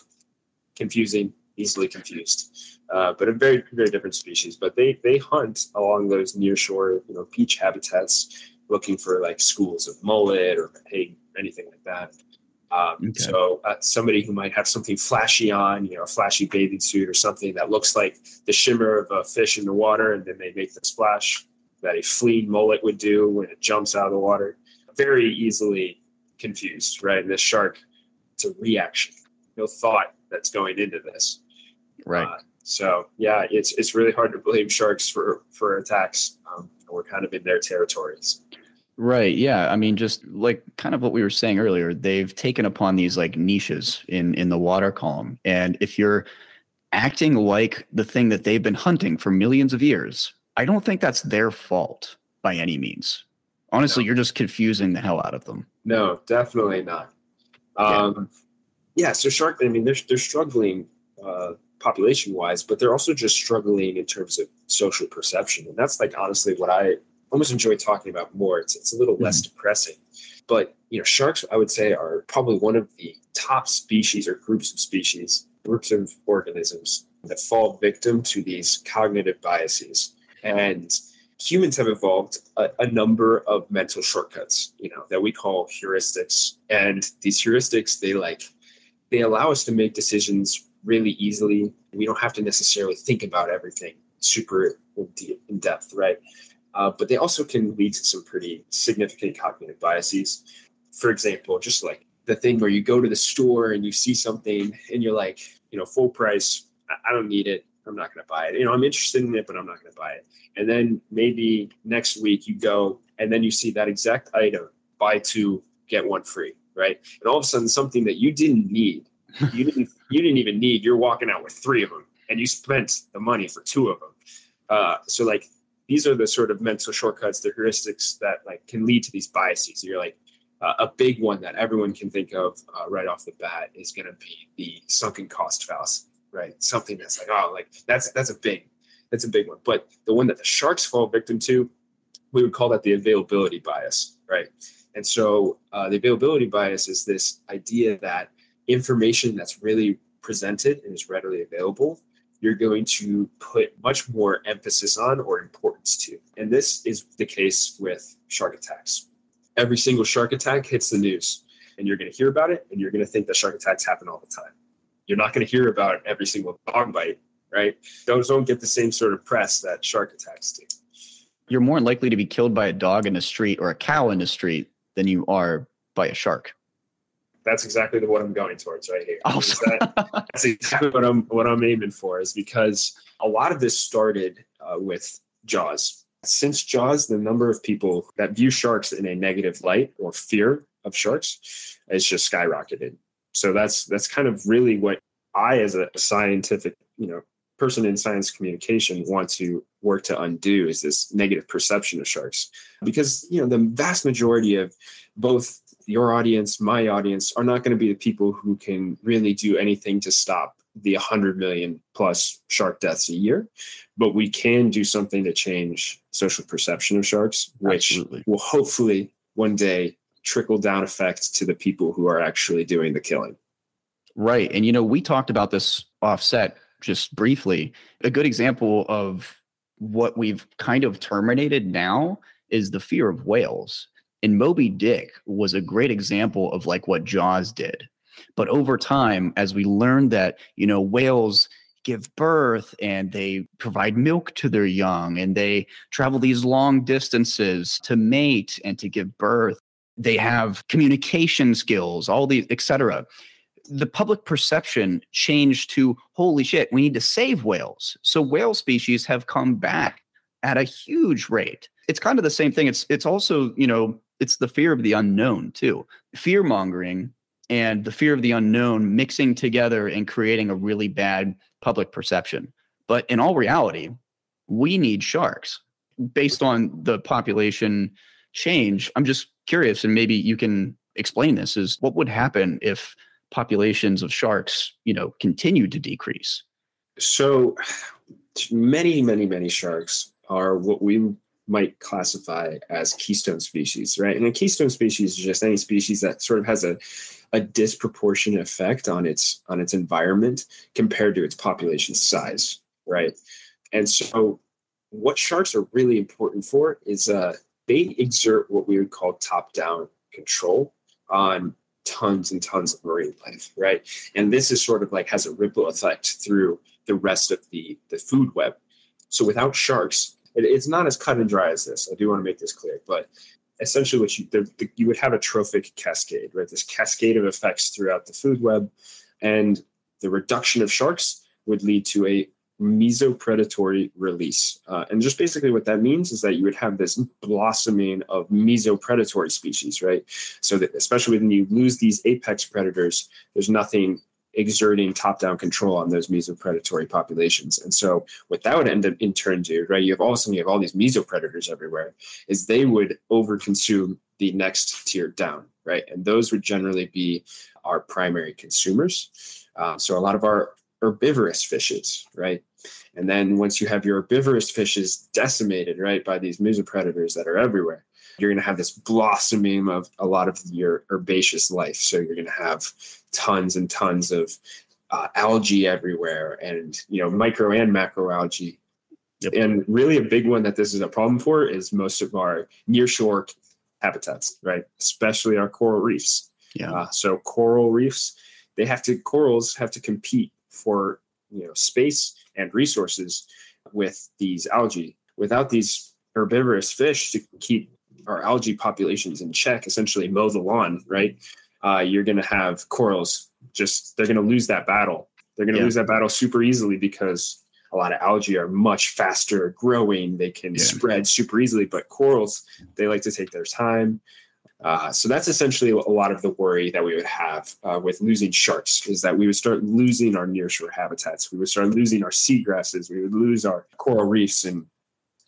Confusing, easily confused uh, but a very very different species. But they they hunt along those near shore you know beach habitats, looking for like schools of mullet or anything like that. Um, okay. So uh, somebody who might have something flashy on, you know, a flashy bathing suit or something that looks like the shimmer of a fish in the water, and then they make the splash that a fleeing mullet would do when it jumps out of the water. Very easily confused, right? And this shark, it's a reaction, no thought that's going into this. Right. Uh, so yeah, it's it's really hard to blame sharks for for attacks. Um, we're kind of in their territories. Right. Yeah. I mean, just like kind of what we were saying earlier, they've taken upon these like niches in in the water column, and if you're acting like the thing that they've been hunting for millions of years, I don't think that's their fault by any means. Honestly, no. you're just confusing the hell out of them. No, definitely not. Um, yeah. yeah. So shark. I mean, they're they're struggling. Uh, population wise, but they're also just struggling in terms of social perception. And that's like honestly what I almost enjoy talking about more. It's it's a little mm-hmm. less depressing. But you know, sharks I would say are probably one of the top species or groups of species, groups of organisms that fall victim to these cognitive biases. And humans have evolved a, a, number of mental shortcuts, you know, that we call heuristics. And these heuristics, they like they allow us to make decisions really easily. We don't have to necessarily think about everything super in depth, right? Uh, but they also can lead to some pretty significant cognitive biases. For example, just like the thing where you go to the store and you see something and you're like, you know, full price, I don't need it. I'm not going to buy it. You know, I'm interested in it, but I'm not going to buy it. And then maybe next week you go and then you see that exact item, buy two, get one free, right? And all of a sudden, something that you didn't need (laughs) you didn't you didn't even need. You're walking out with three of them, and you spent the money for two of them. Uh, so like these are the sort of mental shortcuts, the heuristics that like can lead to these biases. You're like uh, a big one that everyone can think of uh, right off the bat is going to be the sunken cost fallacy, right? Something that's like oh, like that's that's a big that's a big one. But the one that the sharks fall victim to, we would call that the availability bias, right? And so uh, the availability bias is this idea that information that's really presented and is readily available, you're going to put much more emphasis on or importance to. And this is the case with shark attacks. Every single shark attack hits the news, and you're going to hear about it, and you're going to think that shark attacks happen all the time. You're not going to hear about every single dog bite, right? Those don't get the same sort of press that shark attacks do. You're more likely to be killed by a dog in the street or a cow in the street than you are by a shark that's exactly the what I'm going towards right here. That, (laughs) that's exactly what I'm what I'm aiming for is because a lot of this started uh, with Jaws. Since Jaws, the number of people that view sharks in a negative light or fear of sharks has just skyrocketed. So that's that's kind of really what I, as a scientific, you know, person in science communication, want to work to undo is this negative perception of sharks, because you know the vast majority of both your audience, my audience, are not going to be the people who can really do anything to stop the 100 million plus shark deaths a year, but we can do something to change social perception of sharks, which Absolutely. will hopefully one day trickle down effect to the people who are actually doing the killing. Right. And, you know, we talked about this offset just briefly. A good example of what we've kind of terminated now is the fear of whales. And Moby Dick was a great example of like what Jaws did. But over time, as we learned that, you know, whales give birth and they provide milk to their young and they travel these long distances to mate and to give birth they have communication skills all these etc the public perception changed to holy shit, we need to save whales. So whale species have come back at a huge rate. It's kind of the same thing. It's it's also, you know, it's the fear of the unknown too. Fear mongering and the fear of the unknown mixing together and creating a really bad public perception. But in all reality, we need sharks based on the population change. I'm just curious, and maybe you can explain this is what would happen if populations of sharks, you know, continue to decrease? So many, many, many sharks are what we might classify as keystone species, right? And a keystone species is just any species that sort of has a, a disproportionate effect on its on its environment compared to its population size, right? And so what sharks are really important for is uh, they exert what we would call top-down control on tons and tons of marine life, right? And this is sort of like has a ripple effect through the rest of the the food web. So without sharks, it, it's not as cut and dry as this. I do want to make this clear, but essentially, what you the, the, you would have a trophic cascade, right? This cascade of effects throughout the food web, and the reduction of sharks would lead to a mesopredatory release. Uh, and just basically what that means is that you would have this blossoming of mesopredatory species, right? So that especially when you lose these apex predators, there's nothing exerting top-down control on those mesopredatory populations. And so what that would end up in turn do, right? You have all of a sudden you have all these mesopredators everywhere, is they would overconsume the next tier down, right? And those would generally be our primary consumers. Um, so a lot of our herbivorous fishes, right? And then once you have your herbivorous fishes decimated, right, by these mesopredators that are everywhere, you're going to have this blossoming of a lot of your herbaceous life. So you're going to have tons and tons of uh, algae everywhere, and you know micro and macro algae. Yep. And really, a big one that this is a problem for is most of our nearshore habitats, right? Especially our coral reefs. Yeah. Uh, so coral reefs, they have to corals have to compete for you know space and resources with these algae. Without these herbivorous fish to keep our algae populations in check, essentially mow the lawn, right? Uh, you're going to have corals just they're going to lose that battle. They're going to yeah. lose that battle super easily because a lot of algae are much faster growing. They can yeah. spread super easily, but corals they like to take their time. Uh, so that's essentially a lot of the worry that we would have uh, with losing sharks is that we would start losing our nearshore habitats. We would start losing our seagrasses. We would lose our coral reefs, and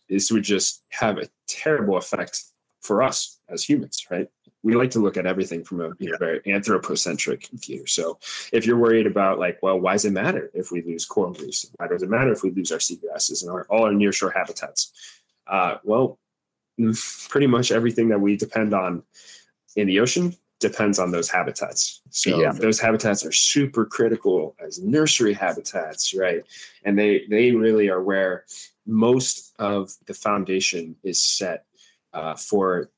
this would just have a terrible effect for us as humans, right? We like to look at everything from a you know, very anthropocentric view. So if you're worried about like, well, why does it matter if we lose coral reefs? Why does it matter if we lose our seagrasses and our, all our nearshore habitats? Uh, well, pretty much everything that we depend on in the ocean depends on those habitats. So yeah. those habitats are super critical as nursery habitats, right? And they they really are where most of the foundation is set uh, for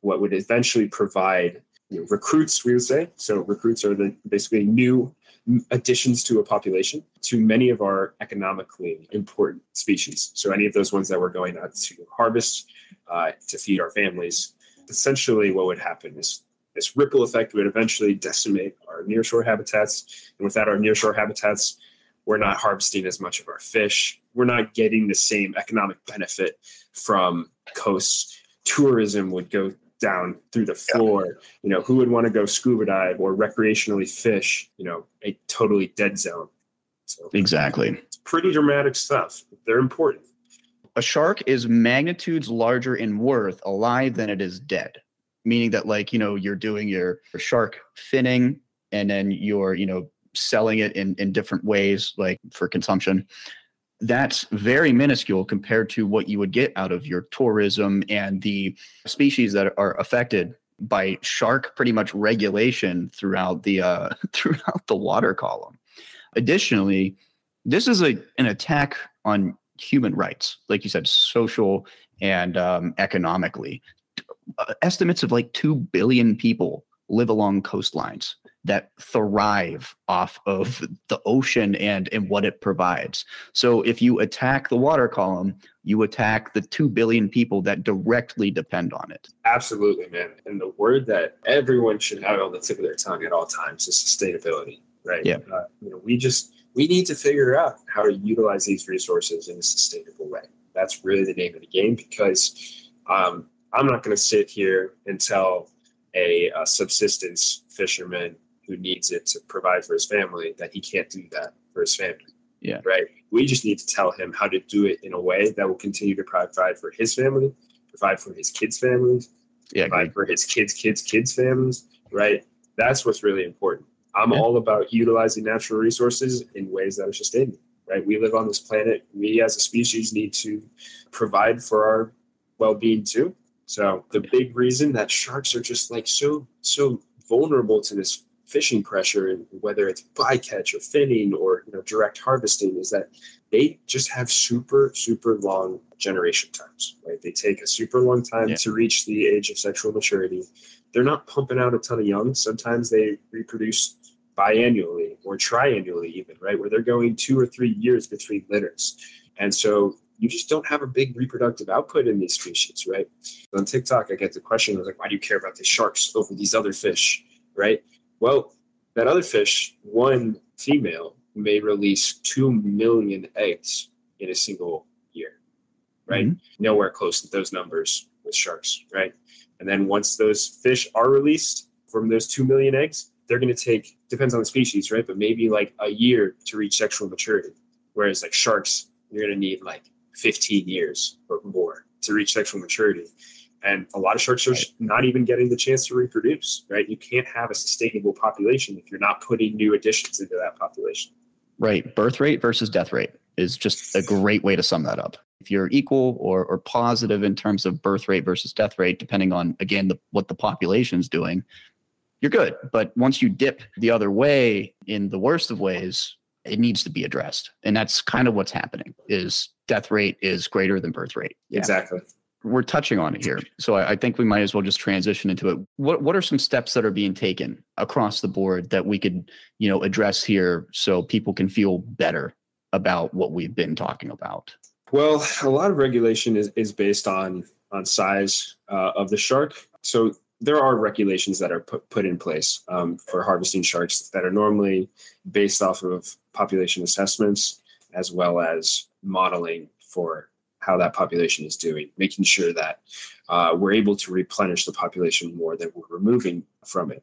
what would eventually provide you know, recruits. We would say so. Recruits are the basically new additions to a population to many of our economically important species. So any of those ones that we're going out to harvest uh, to feed our families. Essentially, what would happen is this ripple effect would eventually decimate our nearshore habitats. And without our nearshore habitats, we're not harvesting as much of our fish. We're not getting the same economic benefit from coasts. Tourism would go down through the floor. Yeah. You know, who would want to go scuba dive or recreationally fish? You know, a totally dead zone. So exactly, it's pretty dramatic stuff. They're important a shark is magnitudes larger in worth alive than it is dead meaning that like you know you're doing your, your shark finning and then you're you know selling it in, in different ways, like for consumption. That's very minuscule compared to what you would get out of your tourism and the species that are affected by shark pretty much regulation throughout the uh, (laughs) throughout the water column. Additionally, this is a an attack on human rights, like you said, social and um, economically. Estimates of like two billion people live along coastlines that thrive off of the ocean and and what it provides. So if you attack the water column, you attack the 2 billion people that directly depend on it. Absolutely, man. And the word that everyone should have on the tip of their tongue at all times is sustainability, right? Yeah. Uh, you know, we just we need to figure out how to utilize these resources in a sustainable way. That's really the name of the game because um, I'm not going to sit here and tell a, a subsistence fisherman who needs it to provide for his family that he can't do that for his family. Yeah. Right. We just need to tell him how to do it in a way that will continue to provide for his family, provide for his kids' families, Yeah, provide for his kids' kids' kids' families. Right. That's what's really important. I'm Yeah. all about utilizing natural resources in ways that are sustainable. Right. We live on this planet. We as a species need to provide for our well-being too. So the big reason that sharks are just like so so vulnerable to this fishing pressure, and whether it's bycatch or finning or you know direct harvesting, is that they just have super super long generation times. Right, they take a super long time Yeah. to reach the age of sexual maturity. They're not pumping out a ton of young. Sometimes they reproduce biannually or triannually, even right, where they're going two or three years between litters, and so you just don't have a big reproductive output in these species, right? On TikTok, I get the question, I was like, why do you care about the sharks over these other fish, right? Well, that other fish, one female, may release 2 million eggs in a single year, right? Mm-hmm. Nowhere close to those numbers with sharks, right? And then once those fish are released from those 2 million eggs, they're going to take, depends on the species, right? But maybe like a year to reach sexual maturity. Whereas like sharks, you're going to need like 15 years or more to reach sexual maturity. And a lot of sharks are not even getting the chance to reproduce, right? You can't have a sustainable population if you're not putting new additions into that population. Right. Birth rate versus death rate is just a great way to sum that up. If you're equal or, or positive in terms of birth rate versus death rate, depending on, again, the, what the population's doing, you're good. But once you dip the other way in the worst of ways, it needs to be addressed. And that's kind of what's happening is death rate is greater than birth rate. Yeah. Exactly. We're touching on it here. So I, I think we might as well just transition into it. What what are some steps that are being taken across the board that we could, you know, address here so people can feel better about what we've been talking about? Well, a lot of regulation is, is based on on size uh, of the shark. So there are regulations that are put, put in place um, for harvesting sharks that are normally based off of population assessments as well as modeling for how that population is doing, making sure that uh, we're able to replenish the population more than we're removing from it.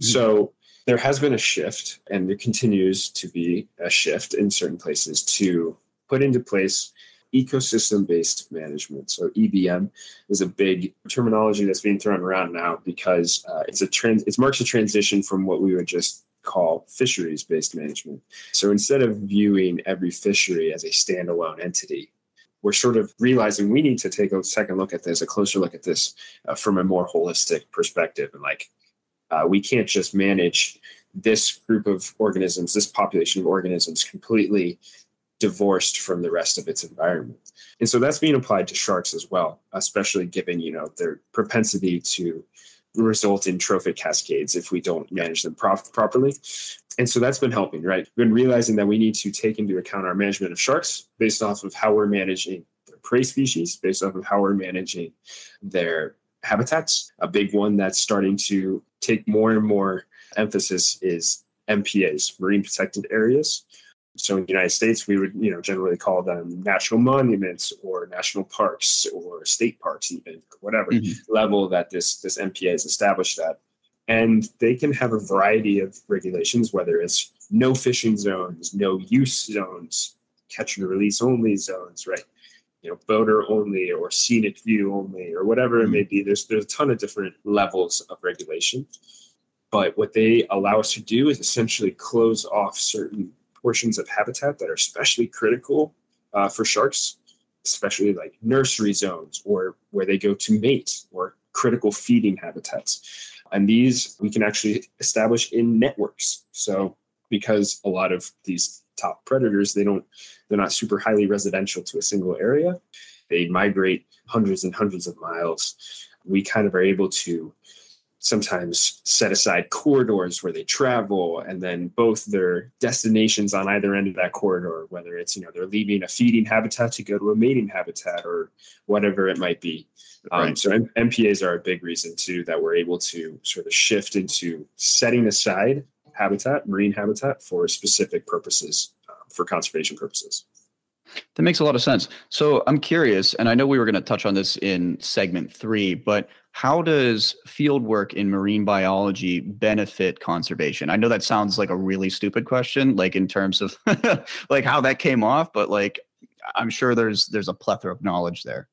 So there has been a shift, and there continues to be a shift in certain places to put into place ecosystem based management. So EBM is a big terminology that's being thrown around now because uh, it's a trend. It marks a transition from what we would just call fisheries based management. So instead of viewing every fishery as a standalone entity, we're sort of realizing we need to take a second look at this, a closer look at this uh, from a more holistic perspective, and like uh, we can't just manage this group of organisms, this population of organisms, completely divorced from the rest of its environment. And so that's being applied to sharks as well, especially given, you know, their propensity to result in trophic cascades if we don't manage them prop- properly. And so that's been helping, right? We've been realizing that we need to take into account our management of sharks based off of how we're managing their prey species, based off of how we're managing their habitats. A big one that's starting to take more and more emphasis is MPAs, marine protected areas. So in the United States, we would, you know, generally call them national monuments or national parks or state parks, even whatever Mhm. level that this this MPA is established at. And they can have a variety of regulations, whether it's no fishing zones, no use zones, catch and release only zones, right? You know, boater only or scenic view only or whatever it may be. There's there's a ton of different levels of regulation. But what they allow us to do is essentially close off certain portions of habitat that are especially critical uh, for sharks, especially like nursery zones or where they go to mate or critical feeding habitats. And these we can actually establish in networks. So because a lot of these top predators, they don't, they're not super highly residential to a single area. They migrate hundreds and hundreds of miles. We kind of are able to sometimes set aside corridors where they travel and then both their destinations on either end of that corridor whether it's you know they're leaving a feeding habitat to go to a mating habitat or whatever it might be um, right. um, so M- mpas are a big reason too that we're able to sort of shift into setting aside habitat marine habitat for specific purposes uh, for conservation purposes that makes a lot of sense. So I'm curious, and I know we were going to touch on this in segment three, but how does field work in marine biology benefit conservation? I know that sounds like a really stupid question, like in terms of (laughs) like how that came off, but like I'm sure there's there's a plethora of knowledge there.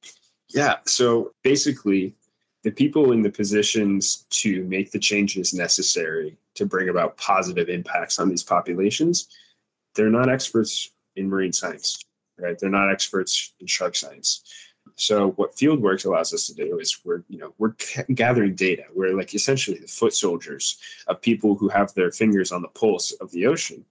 Yeah. So basically, the people in the positions to make the changes necessary to bring about positive impacts on these populations, they're not experts in marine science right? They're not experts in shark science. So what Fieldworks allows us to do is we're you know we're gathering data. We're like essentially the foot soldiers of people who have their fingers on the pulse of the ocean,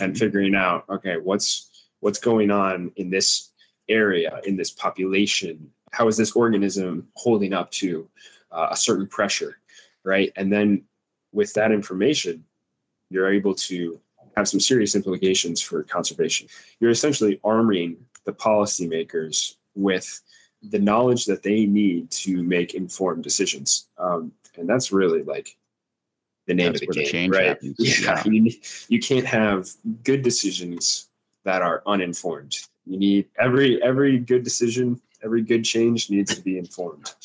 and mm-hmm. figuring out okay what's what's going on in this area in this population. How is this organism holding up to uh, a certain pressure, right? And then with that information, you're able to have some serious implications for conservation. You're essentially arming the policymakers with the knowledge that they need to make informed decisions. Um, and that's really like the name that's of the game, the right? Happens. Yeah, yeah. You, you can't have good decisions that are uninformed. You need every every good decision, every good change needs to be informed. (laughs)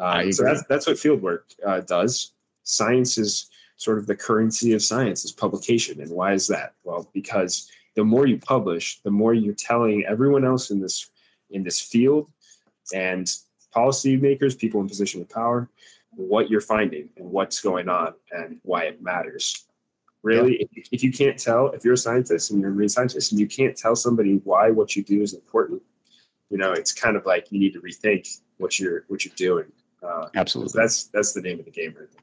Um, so that's that's what fieldwork uh, does. Science is sort of the currency of science is publication. And why is that? Well, because the more you publish, the more you're telling everyone else in this in this field and policymakers, people in position of power, what you're finding and what's going on and why it matters. Really, yeah. if, you can't tell, if you're a scientist and you're a marine scientist and you can't tell somebody why what you do is important, you know, it's kind of like you need to rethink what you're what you're doing. Uh, Absolutely, that's that's the name of the game right there.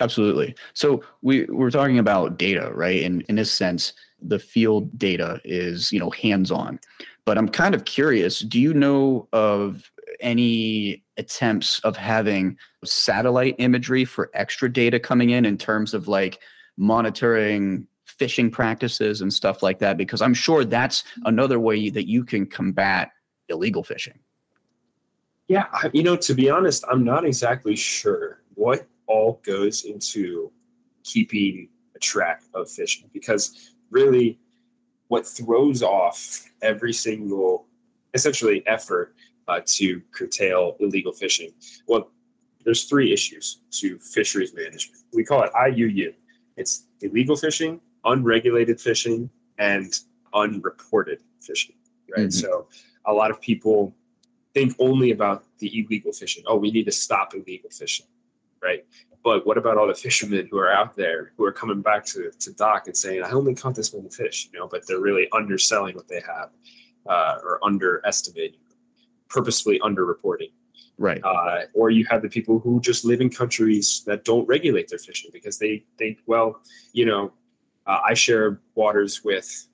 Absolutely. So we we're talking about data, right? And in this sense, the field data is you know hands on. But I'm kind of curious. Do you know of any attempts of having satellite imagery for extra data coming in in terms of like monitoring fishing practices and stuff like that? Because I'm sure that's another way that you can combat illegal fishing. Yeah, you know, to be honest, I'm not exactly sure what all goes into keeping a track of fishing because really what throws off every single essentially effort uh, to curtail illegal fishing. Well there's three issues to fisheries management. We call it iuu it's illegal fishing unregulated fishing and unreported fishing right? Mm-hmm. so a lot of people think only about the illegal fishing. Oh we need to stop illegal fishing right? But what about all the fishermen who are out there who are coming back to, to dock and saying, I only caught this many fish, you know, but they're really underselling what they have uh, or underestimating, purposefully underreporting. Right. Uh, or you have the people who just live in countries that don't regulate their fishing because they think, well, you know, uh, I share waters with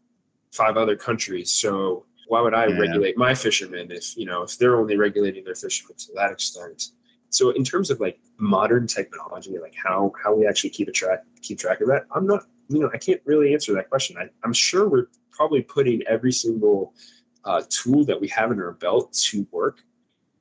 five other countries, so why would I yeah. regulate my fishermen if you know if they're only regulating their fishermen to that extent? So in terms of like modern technology like how how we actually keep a track keep track of that i'm not you know i can't really answer that question. I, i'm sure we're probably putting every single uh, tool that we have in our belt to work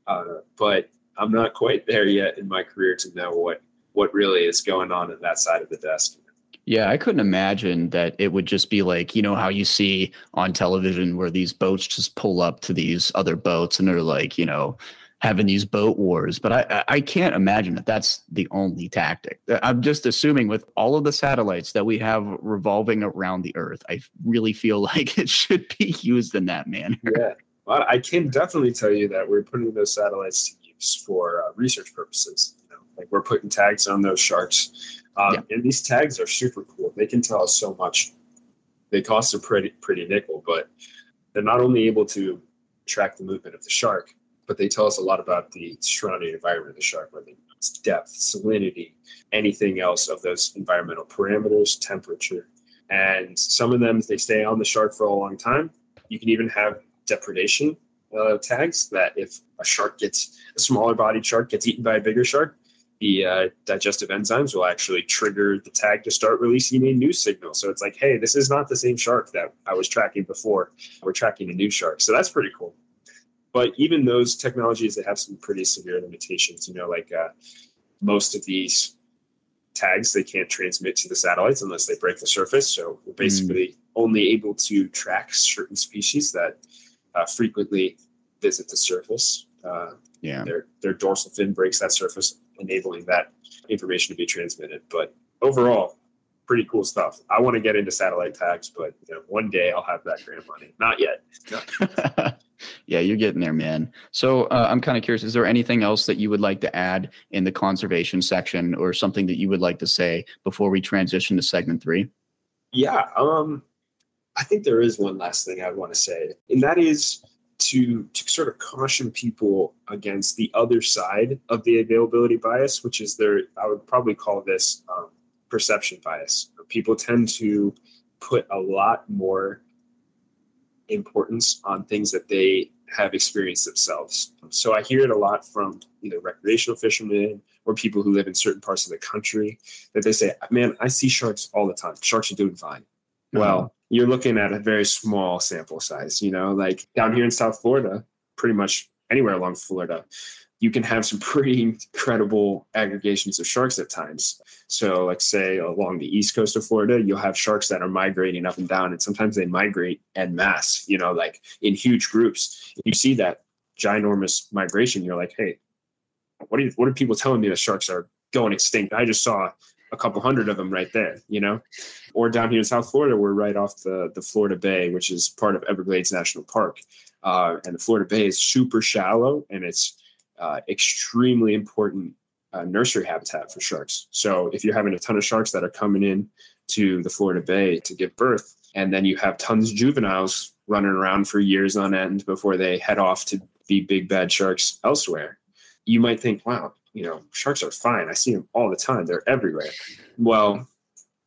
uh, but i'm not quite there yet in my career to know what what really is going on in that side of the desk. Yeah, I couldn't imagine that it would just be like, you know, how you see on television where these boats just pull up to these other boats and they're like, you know, having these boat wars. But I, I can't imagine that that's the only tactic. I'm just assuming with all of the satellites that we have revolving around the Earth, I really feel (laughs) like it should be used in that manner. Yeah, well, I can definitely tell you that we're putting those satellites to use for uh, research purposes. You know, like we're putting tags on those sharks. Um, yeah. And these tags are super cool. They can tell us so much. They cost a pretty pretty nickel, but they're not only able to track the movement of the shark, but they tell us a lot about the surrounding environment of the shark, whether it's depth, salinity, anything else of those environmental parameters, temperature. And some of them, they stay on the shark for a long time. You can even have depredation uh, tags that if a shark gets a smaller bodied shark gets eaten by a bigger shark, the uh, digestive enzymes will actually trigger the tag to start releasing a new signal. So it's like, hey, this is not the same shark that I was tracking before. We're tracking a new shark. So that's pretty cool. But even those technologies, they have some pretty severe limitations. You know, like uh, most of these tags, they can't transmit to the satellites unless they break the surface. So we're basically mm. only able to track certain species that uh, frequently visit the surface. Uh, yeah, their their dorsal fin breaks that surface, enabling that information to be transmitted. But overall, pretty cool stuff. I want to get into satellite tags, but you know, one day I'll have that grant money. Not yet. (laughs) yeah, you're getting there, man. So uh, I'm kind of curious: is there anything else that you would like to add in the conservation section, or something that you would like to say before we transition to segment three? Yeah, um, I think there is one last thing I want to say, and that is to to sort of caution people against the other side of the availability bias, which is their I would probably call this um, perception bias. People tend to put a lot more importance on things that they have experienced themselves. So I hear it a lot from either recreational fishermen or people who live in certain parts of the country that they say, "Man, I see sharks all the time. Sharks are doing fine." Mm-hmm. Well, you're looking at a very small sample size. You know, like down here in South Florida, pretty much anywhere along Florida, you can have some (laughs) pretty incredible aggregations of sharks at times. So, like, say along the east coast of Florida, you'll have sharks that are migrating up and down, and sometimes they migrate en masse, you know, like in huge groups. You see that ginormous migration, you're like, hey, what are, what are people telling me that sharks are going extinct? I just saw a couple hundred of them right there, you know? Or down here in South Florida, we're right off the, the Florida Bay, which is part of Everglades National Park. Uh, and the Florida Bay is super shallow and it's uh, extremely important uh, nursery habitat for sharks. So if you're having a ton of sharks that are coming in to the Florida Bay to give birth, and then you have tons of juveniles running around for years on end before they head off to be big bad sharks elsewhere, you might think, wow, you know, sharks are fine. I see them all the time. They're everywhere. Well,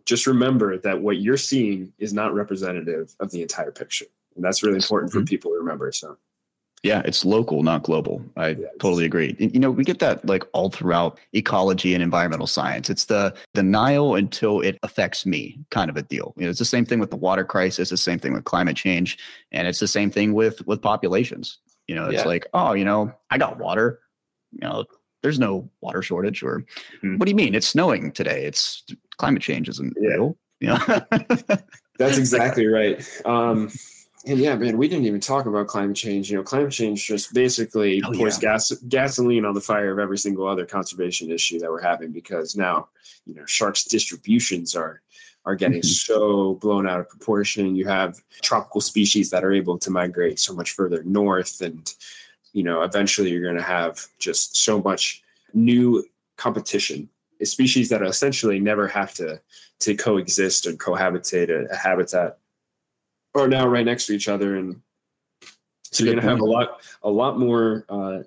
just remember that what you're seeing is not representative of the entire picture. And that's really important for mm-hmm. people to remember. So yeah, it's local, not global. I yeah, totally agree. You know, we get that like all throughout ecology and environmental science. It's the denial until it affects me kind of a deal. You know, it's the same thing with the water crisis, the same thing with climate change, and it's the same thing with with populations. You know, it's yeah. like, oh, you know, I got water. You know, there's no water shortage. Or mm-hmm. what do you mean? It's snowing today. It's climate change isn't yeah. real. You know? That's (laughs) exactly right. Um, and yeah, man, we didn't even talk about climate change. You know, climate change just basically oh, pours yeah. gas gasoline on the fire of every single other conservation issue that we're having because now, you know, sharks distributions are are getting (laughs) so blown out of proportion. You have tropical species that are able to migrate so much further north and you know, eventually you're going to have just so much new competition species that essentially never have to to coexist and cohabitate a, a habitat are now right next to each other and so you're going to have a lot a lot more uh,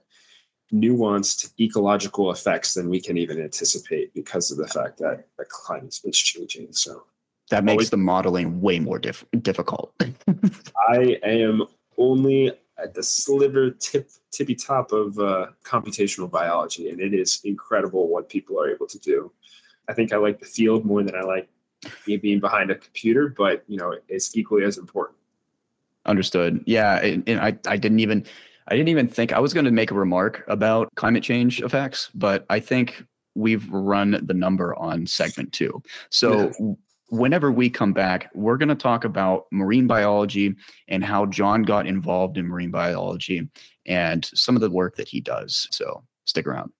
nuanced ecological effects than we can even anticipate because of the fact that the climate is changing so. That makes always, the modeling way more diff- difficult. (laughs) I am only at the sliver tip tippy top of uh, computational biology and it is incredible what people are able to do. I think i like the field more than i like being behind a computer, but you know, it's equally as important. Understood. Yeah, and, and I I didn't even I didn't even think I was going to make a remark about climate change effects, but I think we've run the number on segment two. So. Yeah. Whenever we come back, we're going to talk about marine biology and how John got involved in marine biology and some of the work that he does. So stick around.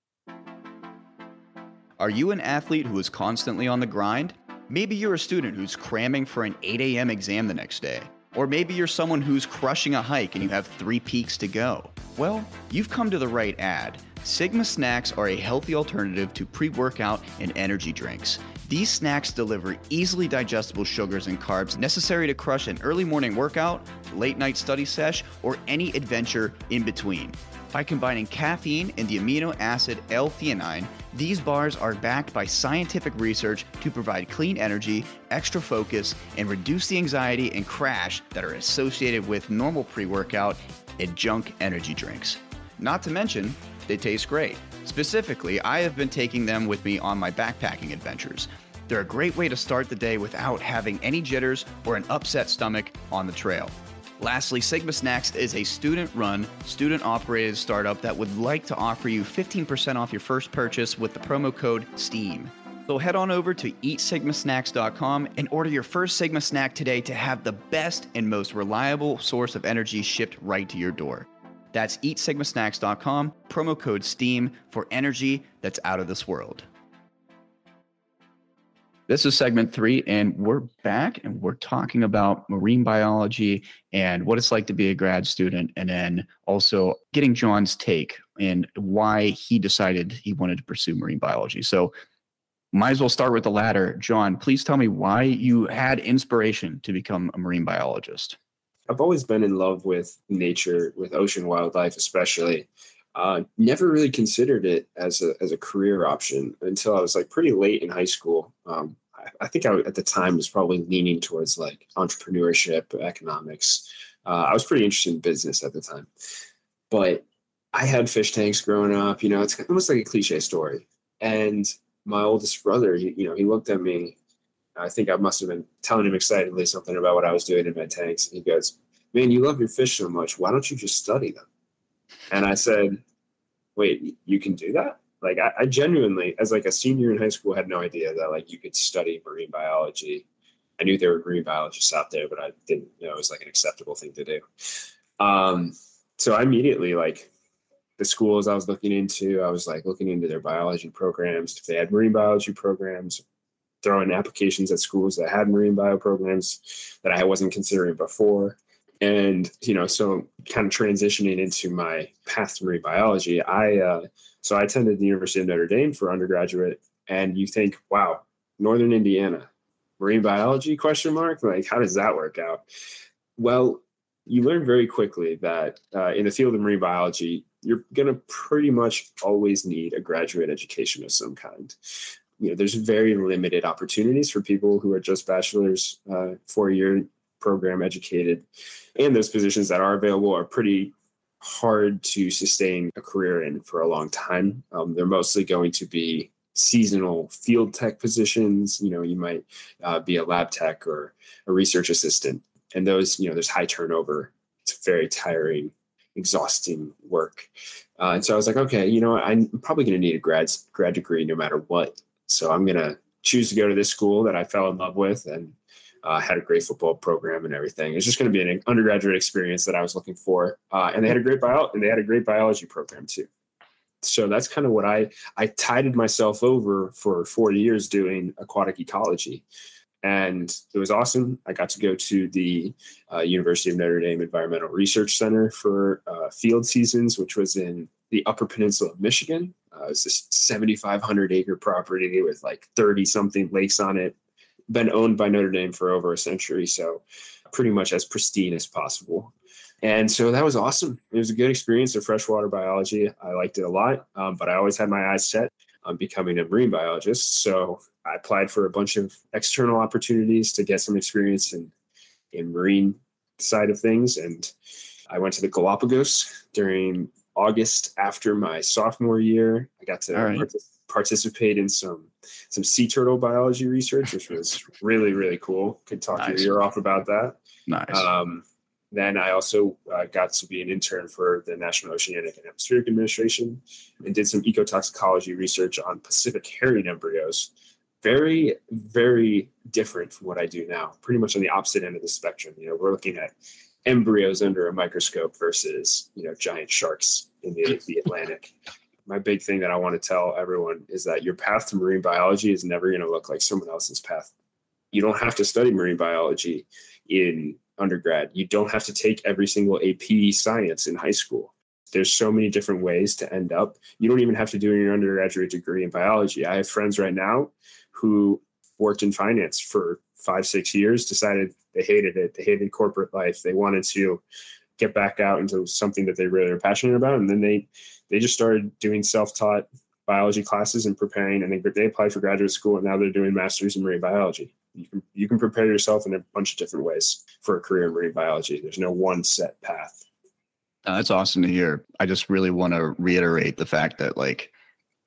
Are you an athlete who is constantly on the grind? Maybe you're a student who's cramming for an 8 a.m. exam the next day. Or maybe you're someone who's crushing a hike and you have three peaks to go. Well, you've come to the right ad. Sigma snacks are a healthy alternative to pre workout and energy drinks. These snacks deliver easily digestible sugars and carbs necessary to crush an early morning workout, late night study sesh, or any adventure in between. By combining caffeine and the amino acid L-theanine, these bars are backed by scientific research to provide clean energy, extra focus, and reduce the anxiety and crash that are associated with normal pre-workout and junk energy drinks. Not to mention, they taste great. Specifically, I have been taking them with me on my backpacking adventures. They're a great way to start the day without having any jitters or an upset stomach on the trail. Lastly, Sigma Snacks is a student run, student operated startup that would like to offer you 15% off your first purchase with the promo code STEAM. So head on over to eatsigmasnacks.com and order your first Sigma snack today to have the best and most reliable source of energy shipped right to your door. That's eatsigmasnacks.com, promo code STEAM for energy that's out of this world. This is segment three, and we're back and we're talking about marine biology and what it's like to be a grad student, and then also getting John's take and why he decided he wanted to pursue marine biology. So, might as well start with the latter. John, please tell me why you had inspiration to become a marine biologist. I've always been in love with nature, with ocean wildlife, especially. Uh, never really considered it as a as a career option until I was like pretty late in high school. Um, I, I, think I at the time was probably leaning towards like entrepreneurship, economics. Uh, I was pretty interested in business at the time, but I had fish tanks growing up. You know, it's almost like a cliche story. And my oldest brother, he, you know, he looked at me. I think I must have been telling him excitedly something about what I was doing in my tanks. And he goes, "Man, you love your fish so much. Why don't you just study them?" And I said, wait, you can do that? Like I, I, genuinely, as like a senior in high school, had no idea that like you could study marine biology. I knew there were marine biologists out there, but I didn't know it was like an acceptable thing to do. Um, so I immediately like the schools I was looking into, I was like looking into their biology programs. If they had marine biology programs, throwing applications at schools that had marine bio programs that I wasn't considering before and you know so kind of transitioning into my path to marine biology i uh, so i attended the university of notre dame for undergraduate and you think wow northern indiana marine biology question mark? Like how does that work out? Well you learn very quickly that uh, in the field of marine biology you're going to pretty much always need a graduate education of some kind. You know there's very limited opportunities for people who are just bachelor's uh, four year program educated and those positions that are available are pretty hard to sustain a career in for a long time. Um, they're mostly going to be seasonal field tech positions. You know you might uh, be a lab tech or a research assistant. And those you know there's high turnover. It's very tiring exhausting work. Uh, and so i was like okay you know i'm probably going to need a grad grad degree no matter what. So i'm going to choose to go to this school that i fell in love with and uh, had a great football program and everything. It's just going to be an undergraduate experience that I was looking for, uh, and they had a great bio and they had a great biology program too. So that's kind of what I I tided myself over for four years doing aquatic ecology, and it was awesome. I got to go to the uh, University of Notre Dame Environmental Research Center for uh, field seasons, which was in the Upper Peninsula of Michigan. Uh, it's this 7,500 acre property with like 30 something lakes on it been owned by Notre Dame for over a century, so pretty much as pristine as possible. And so that was awesome. It was a good experience of freshwater biology. I liked it a lot, um, but I always had my eyes set on becoming a marine biologist. So I applied for a bunch of external opportunities to get some experience in in marine side of things, and I went to the Galapagos during August after my sophomore year. I got to right. participate in some some sea turtle biology research, which was (laughs) really really cool. Could talk nice. your ear off about that. Nice. Um, then I also uh, got to be an intern for the National Oceanic and Atmospheric Administration and did some ecotoxicology research on Pacific herring embryos. Very, very different from what I do now. Pretty much on the opposite end of the spectrum. You know, we're looking at embryos under a microscope versus you know giant sharks in the, the Atlantic my big thing that I want to tell everyone is that your path to marine biology is never going to look like someone else's path. You don't have to study marine biology in undergrad. You don't have to take every single AP science in high school. There's so many different ways to end up. You don't even have to do your undergraduate degree in biology. I have friends right now who worked in finance for five, six years, decided they hated it. They hated corporate life. They wanted to get back out into something that they really are passionate about. And then they they just started doing self-taught biology classes and preparing and they, they applied for graduate school and now they're doing masters in marine biology. You can you can prepare yourself in a bunch of different ways for a career in marine biology. There's no one set path. That's awesome to hear. I just really want to reiterate the fact that like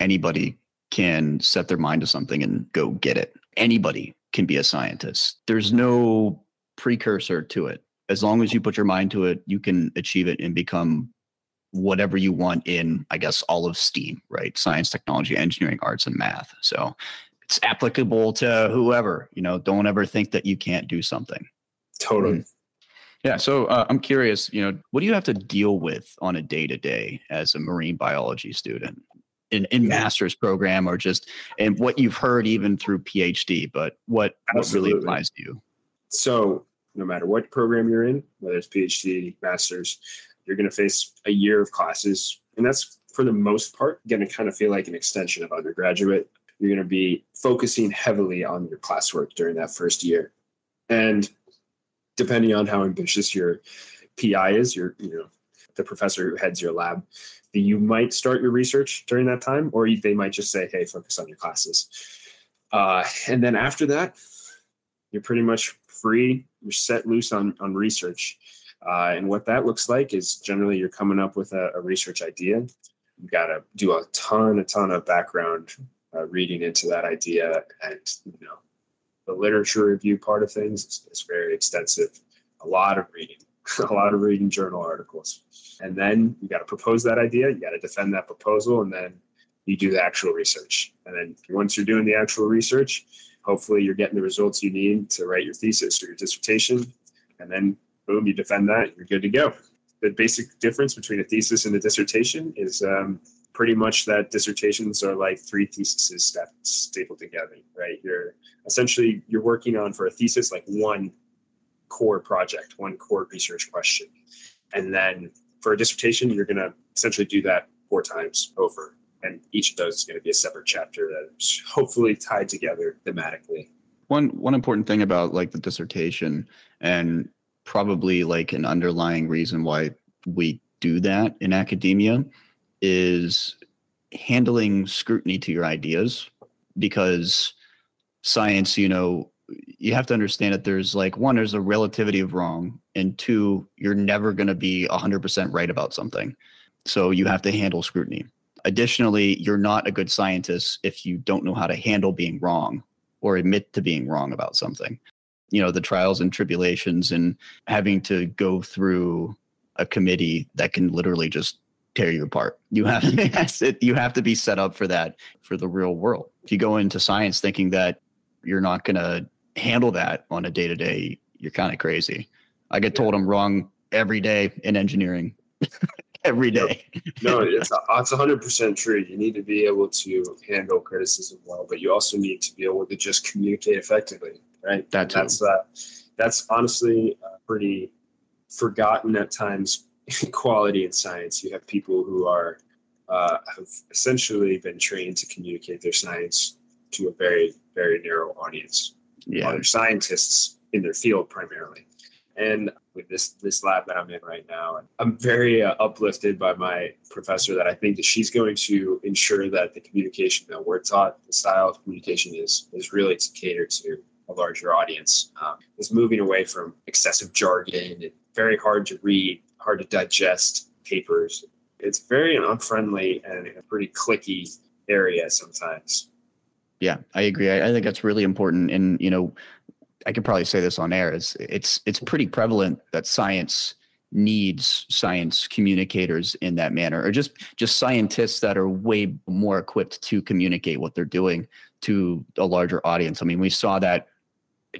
anybody can set their mind to something and go get it. Anybody can be a scientist. There's no precursor to it. As long as you put your mind to it, you can achieve it and become whatever you want in, I guess, all of STEAM, right? Science, technology, engineering, arts, and math. So it's applicable to whoever, you know, don't ever think that you can't do something. Totally. Mm-hmm. Yeah. So uh, I'm curious, you know, what do you have to deal with on a day to day as a marine biology student? in, in master's program or just and what you've heard even through PhD, but what, what really applies to you? So no matter what program you're in, whether it's PhD, master's, you're going to face a year of classes. And that's for the most part going to kind of feel like an extension of undergraduate. You're going to be focusing heavily on your classwork during that first year. And depending on how ambitious your PI is, your, you know, the professor who heads your lab, you might start your research during that time, or they might just say, hey, focus on your classes. Uh, and then after that, you're pretty much free. You're set loose on, on research. Uh, and what that looks like is generally you're coming up with a, a research idea. You've got to do a ton, a ton of background uh, reading into that idea. And, you know, the literature review part of things is, is very extensive. A lot of reading, (laughs) a lot of reading journal articles. And then you got to propose that idea, you got to defend that proposal, and then you do the actual research. And then once you're doing the actual research, hopefully you're getting the results you need to write your thesis or your dissertation. And then boom, you defend that, you're good to go. The basic difference between a thesis and a dissertation is um, pretty much that dissertations are like three theses stapled together, right? You're essentially you're working on for a thesis like one core project, one core research question. And then for a dissertation, you're going to essentially do that four times over. And each of those is going to be a separate chapter that's hopefully tied together thematically. One one important thing about like the dissertation and probably like an underlying reason why we do that in academia is handling scrutiny to your ideas because science, you know, you have to understand that there's like one there's a relativity of wrong and two you're never going to be 100% right about something so you have to handle scrutiny additionally you're not a good scientist if you don't know how to handle being wrong or admit to being wrong about something. You know the trials and tribulations and having to go through a committee that can literally just tear you apart. You have (laughs) you have to be set up for that for the real world. If you go into science thinking that you're not going to handle that on a day to day, you're kind of crazy. I get told I'm wrong every day in engineering. (laughs) every day. (laughs) no, it's it's 100% true. You need to be able to handle criticism well, but you also need to be able to just communicate effectively, right? That that's uh, that's honestly uh, pretty forgotten at times quality in science. You have people who are uh, have essentially been trained to communicate their science to a very very narrow audience yeah. other scientists in their field primarily. And with this this lab that I'm in right now, And I'm very uh, uplifted by my professor that I think that she's going to ensure that the communication that we're taught, the style of communication is is really to cater to a larger audience. Um, is moving away from excessive jargon and very hard to read, hard to digest papers. It's very unfriendly and a pretty clicky area sometimes. Yeah, I agree. I, I think that's really important. And you know, I could probably say this on air. It's it's it's pretty prevalent that science needs science communicators in that manner, or just just scientists that are way more equipped to communicate what they're doing to a larger audience. I mean, we saw that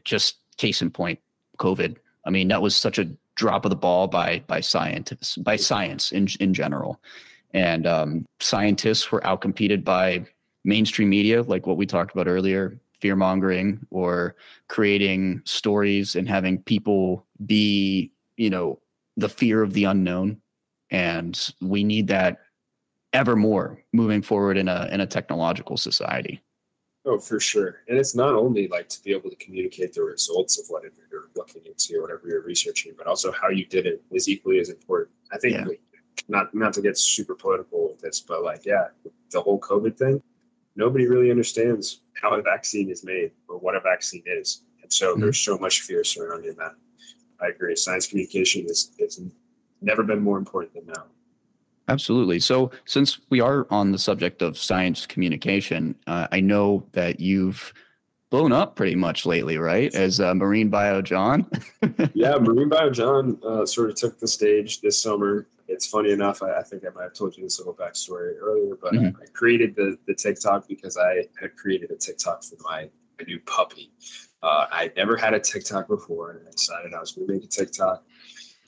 just case in point, COVID. I mean, that was such a drop of the ball by by scientists, by science in in general, and um, scientists were outcompeted by mainstream media, like what we talked about earlier, fear mongering or creating stories and having people be, you know, the fear of the unknown. And we need that ever more moving forward in a in a technological society. Oh, for sure. And it's not only like to be able to communicate the results of whatever you're looking into, or whatever you're researching, but also how you did it is equally as important. I think yeah. not not to get super political with this, but like, yeah, the whole COVID thing, nobody really understands how a vaccine is made or what a vaccine is. And so mm-hmm. there's so much fear surrounding that. I agree. Science communication is, is never been more important than now. Absolutely. So, since we are on the subject of science communication, uh, I know that you've blown up pretty much lately, right? As uh, Marine Bio John. (laughs) yeah, Marine Bio John uh, sort of took the stage this summer. It's funny enough. I, I, think I might have told you this little backstory earlier, but mm-hmm. I created the the TikTok because I had created a TikTok for my, my new puppy. Uh, I never had a TikTok before, and I decided I was going to make a TikTok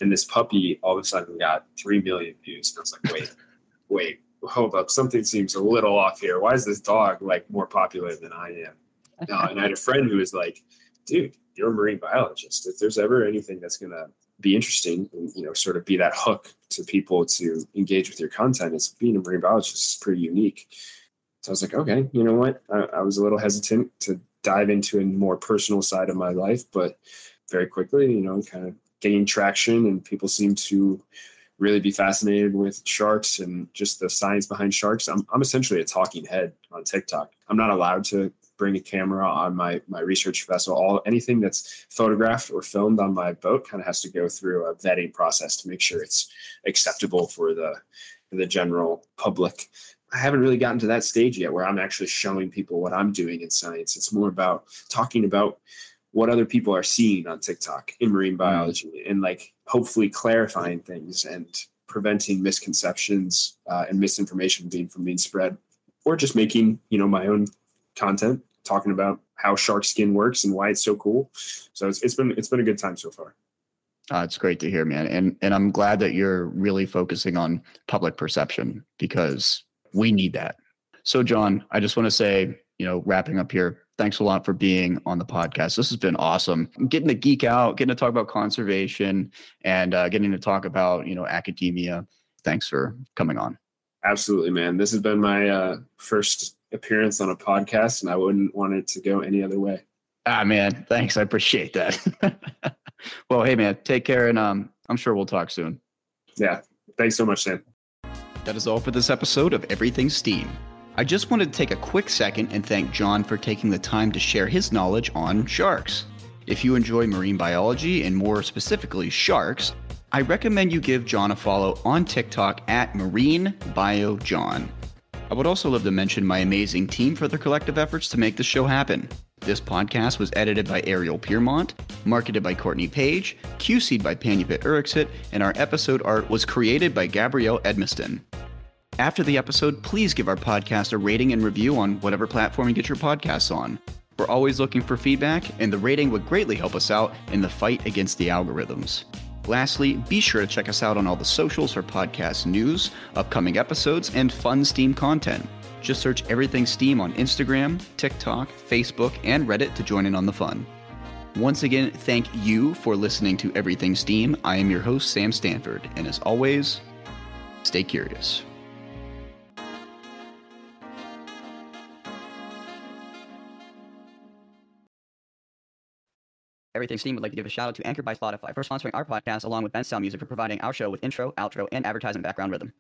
and this puppy all of a sudden got 3 million views. And I was like, wait, (laughs) wait, hold up. Something seems a little off here. Why is this dog like more popular than I am? (laughs) Uh, and I had a friend who was like, dude, you're a marine biologist. If there's ever anything that's going to be interesting and, you know, sort of be that hook to people to engage with your content, it's being a marine biologist is pretty unique. So I was like, okay, you know what? I, I was a little hesitant to dive into a more personal side of my life, but very quickly, you know, kind of gaining traction and people seem to really be fascinated with sharks and just the science behind sharks. I'm, I'm essentially a talking head on TikTok. I'm not allowed to bring a camera on my my research vessel. All anything that's photographed or filmed on my boat kind of has to go through a vetting process to make sure it's acceptable for the the general public. I haven't really gotten to that stage yet where I'm actually showing people what I'm doing in science. It's more about talking about what other people are seeing on TikTok in marine mm. biology and like hopefully clarifying things and preventing misconceptions uh, and misinformation being from being spread or just making you know my own content talking about how shark skin works and why it's so cool so it's, it's been it's been a good time so far uh, it's great to hear man and and i'm glad that you're really focusing on public perception because we need that so john i just want to say you know wrapping up here thanks a lot for being on the podcast. This has been awesome. getting to geek out, getting to talk about conservation, and uh, getting to talk about you know academia. Thanks for coming on. Absolutely, man. This has been my uh, first appearance on a podcast, and I wouldn't want it to go any other way. Ah, man, thanks. I appreciate that. (laughs) well, hey, man, take care, and um, I'm sure we'll talk soon. Yeah, thanks so much, Sam. That is all for this episode of Everything Steam. I just wanted to take a quick second and thank John for taking the time to share his knowledge on sharks. If you enjoy marine biology and more specifically sharks, I recommend you give John a follow on TikTok at MarineBioJohn. I would also love to mention my amazing team for their collective efforts to make this show happen. This podcast was edited by Ariel Piermont, marketed by Courtney Page, QC'd by Panupit Urixit, and our episode art was created by Gabrielle Edmiston. After the episode, please give our podcast a rating and review on whatever platform you get your podcasts on. We're always looking for feedback, and the rating would greatly help us out in the fight against the algorithms. Lastly, be sure to check us out on all the socials for podcast news, upcoming episodes, and fun Steam content. Just search Everything Steam on Instagram, TikTok, Facebook, and Reddit to join in on the fun. Once again, thank you for listening to Everything Steam. I am your host, Sam Stanford, and as always, stay curious. Everything Steam would like to give a shout out to Anchor by Spotify for sponsoring our podcast, along with Bensound Music for providing our show with intro, outro, and advertising background rhythm.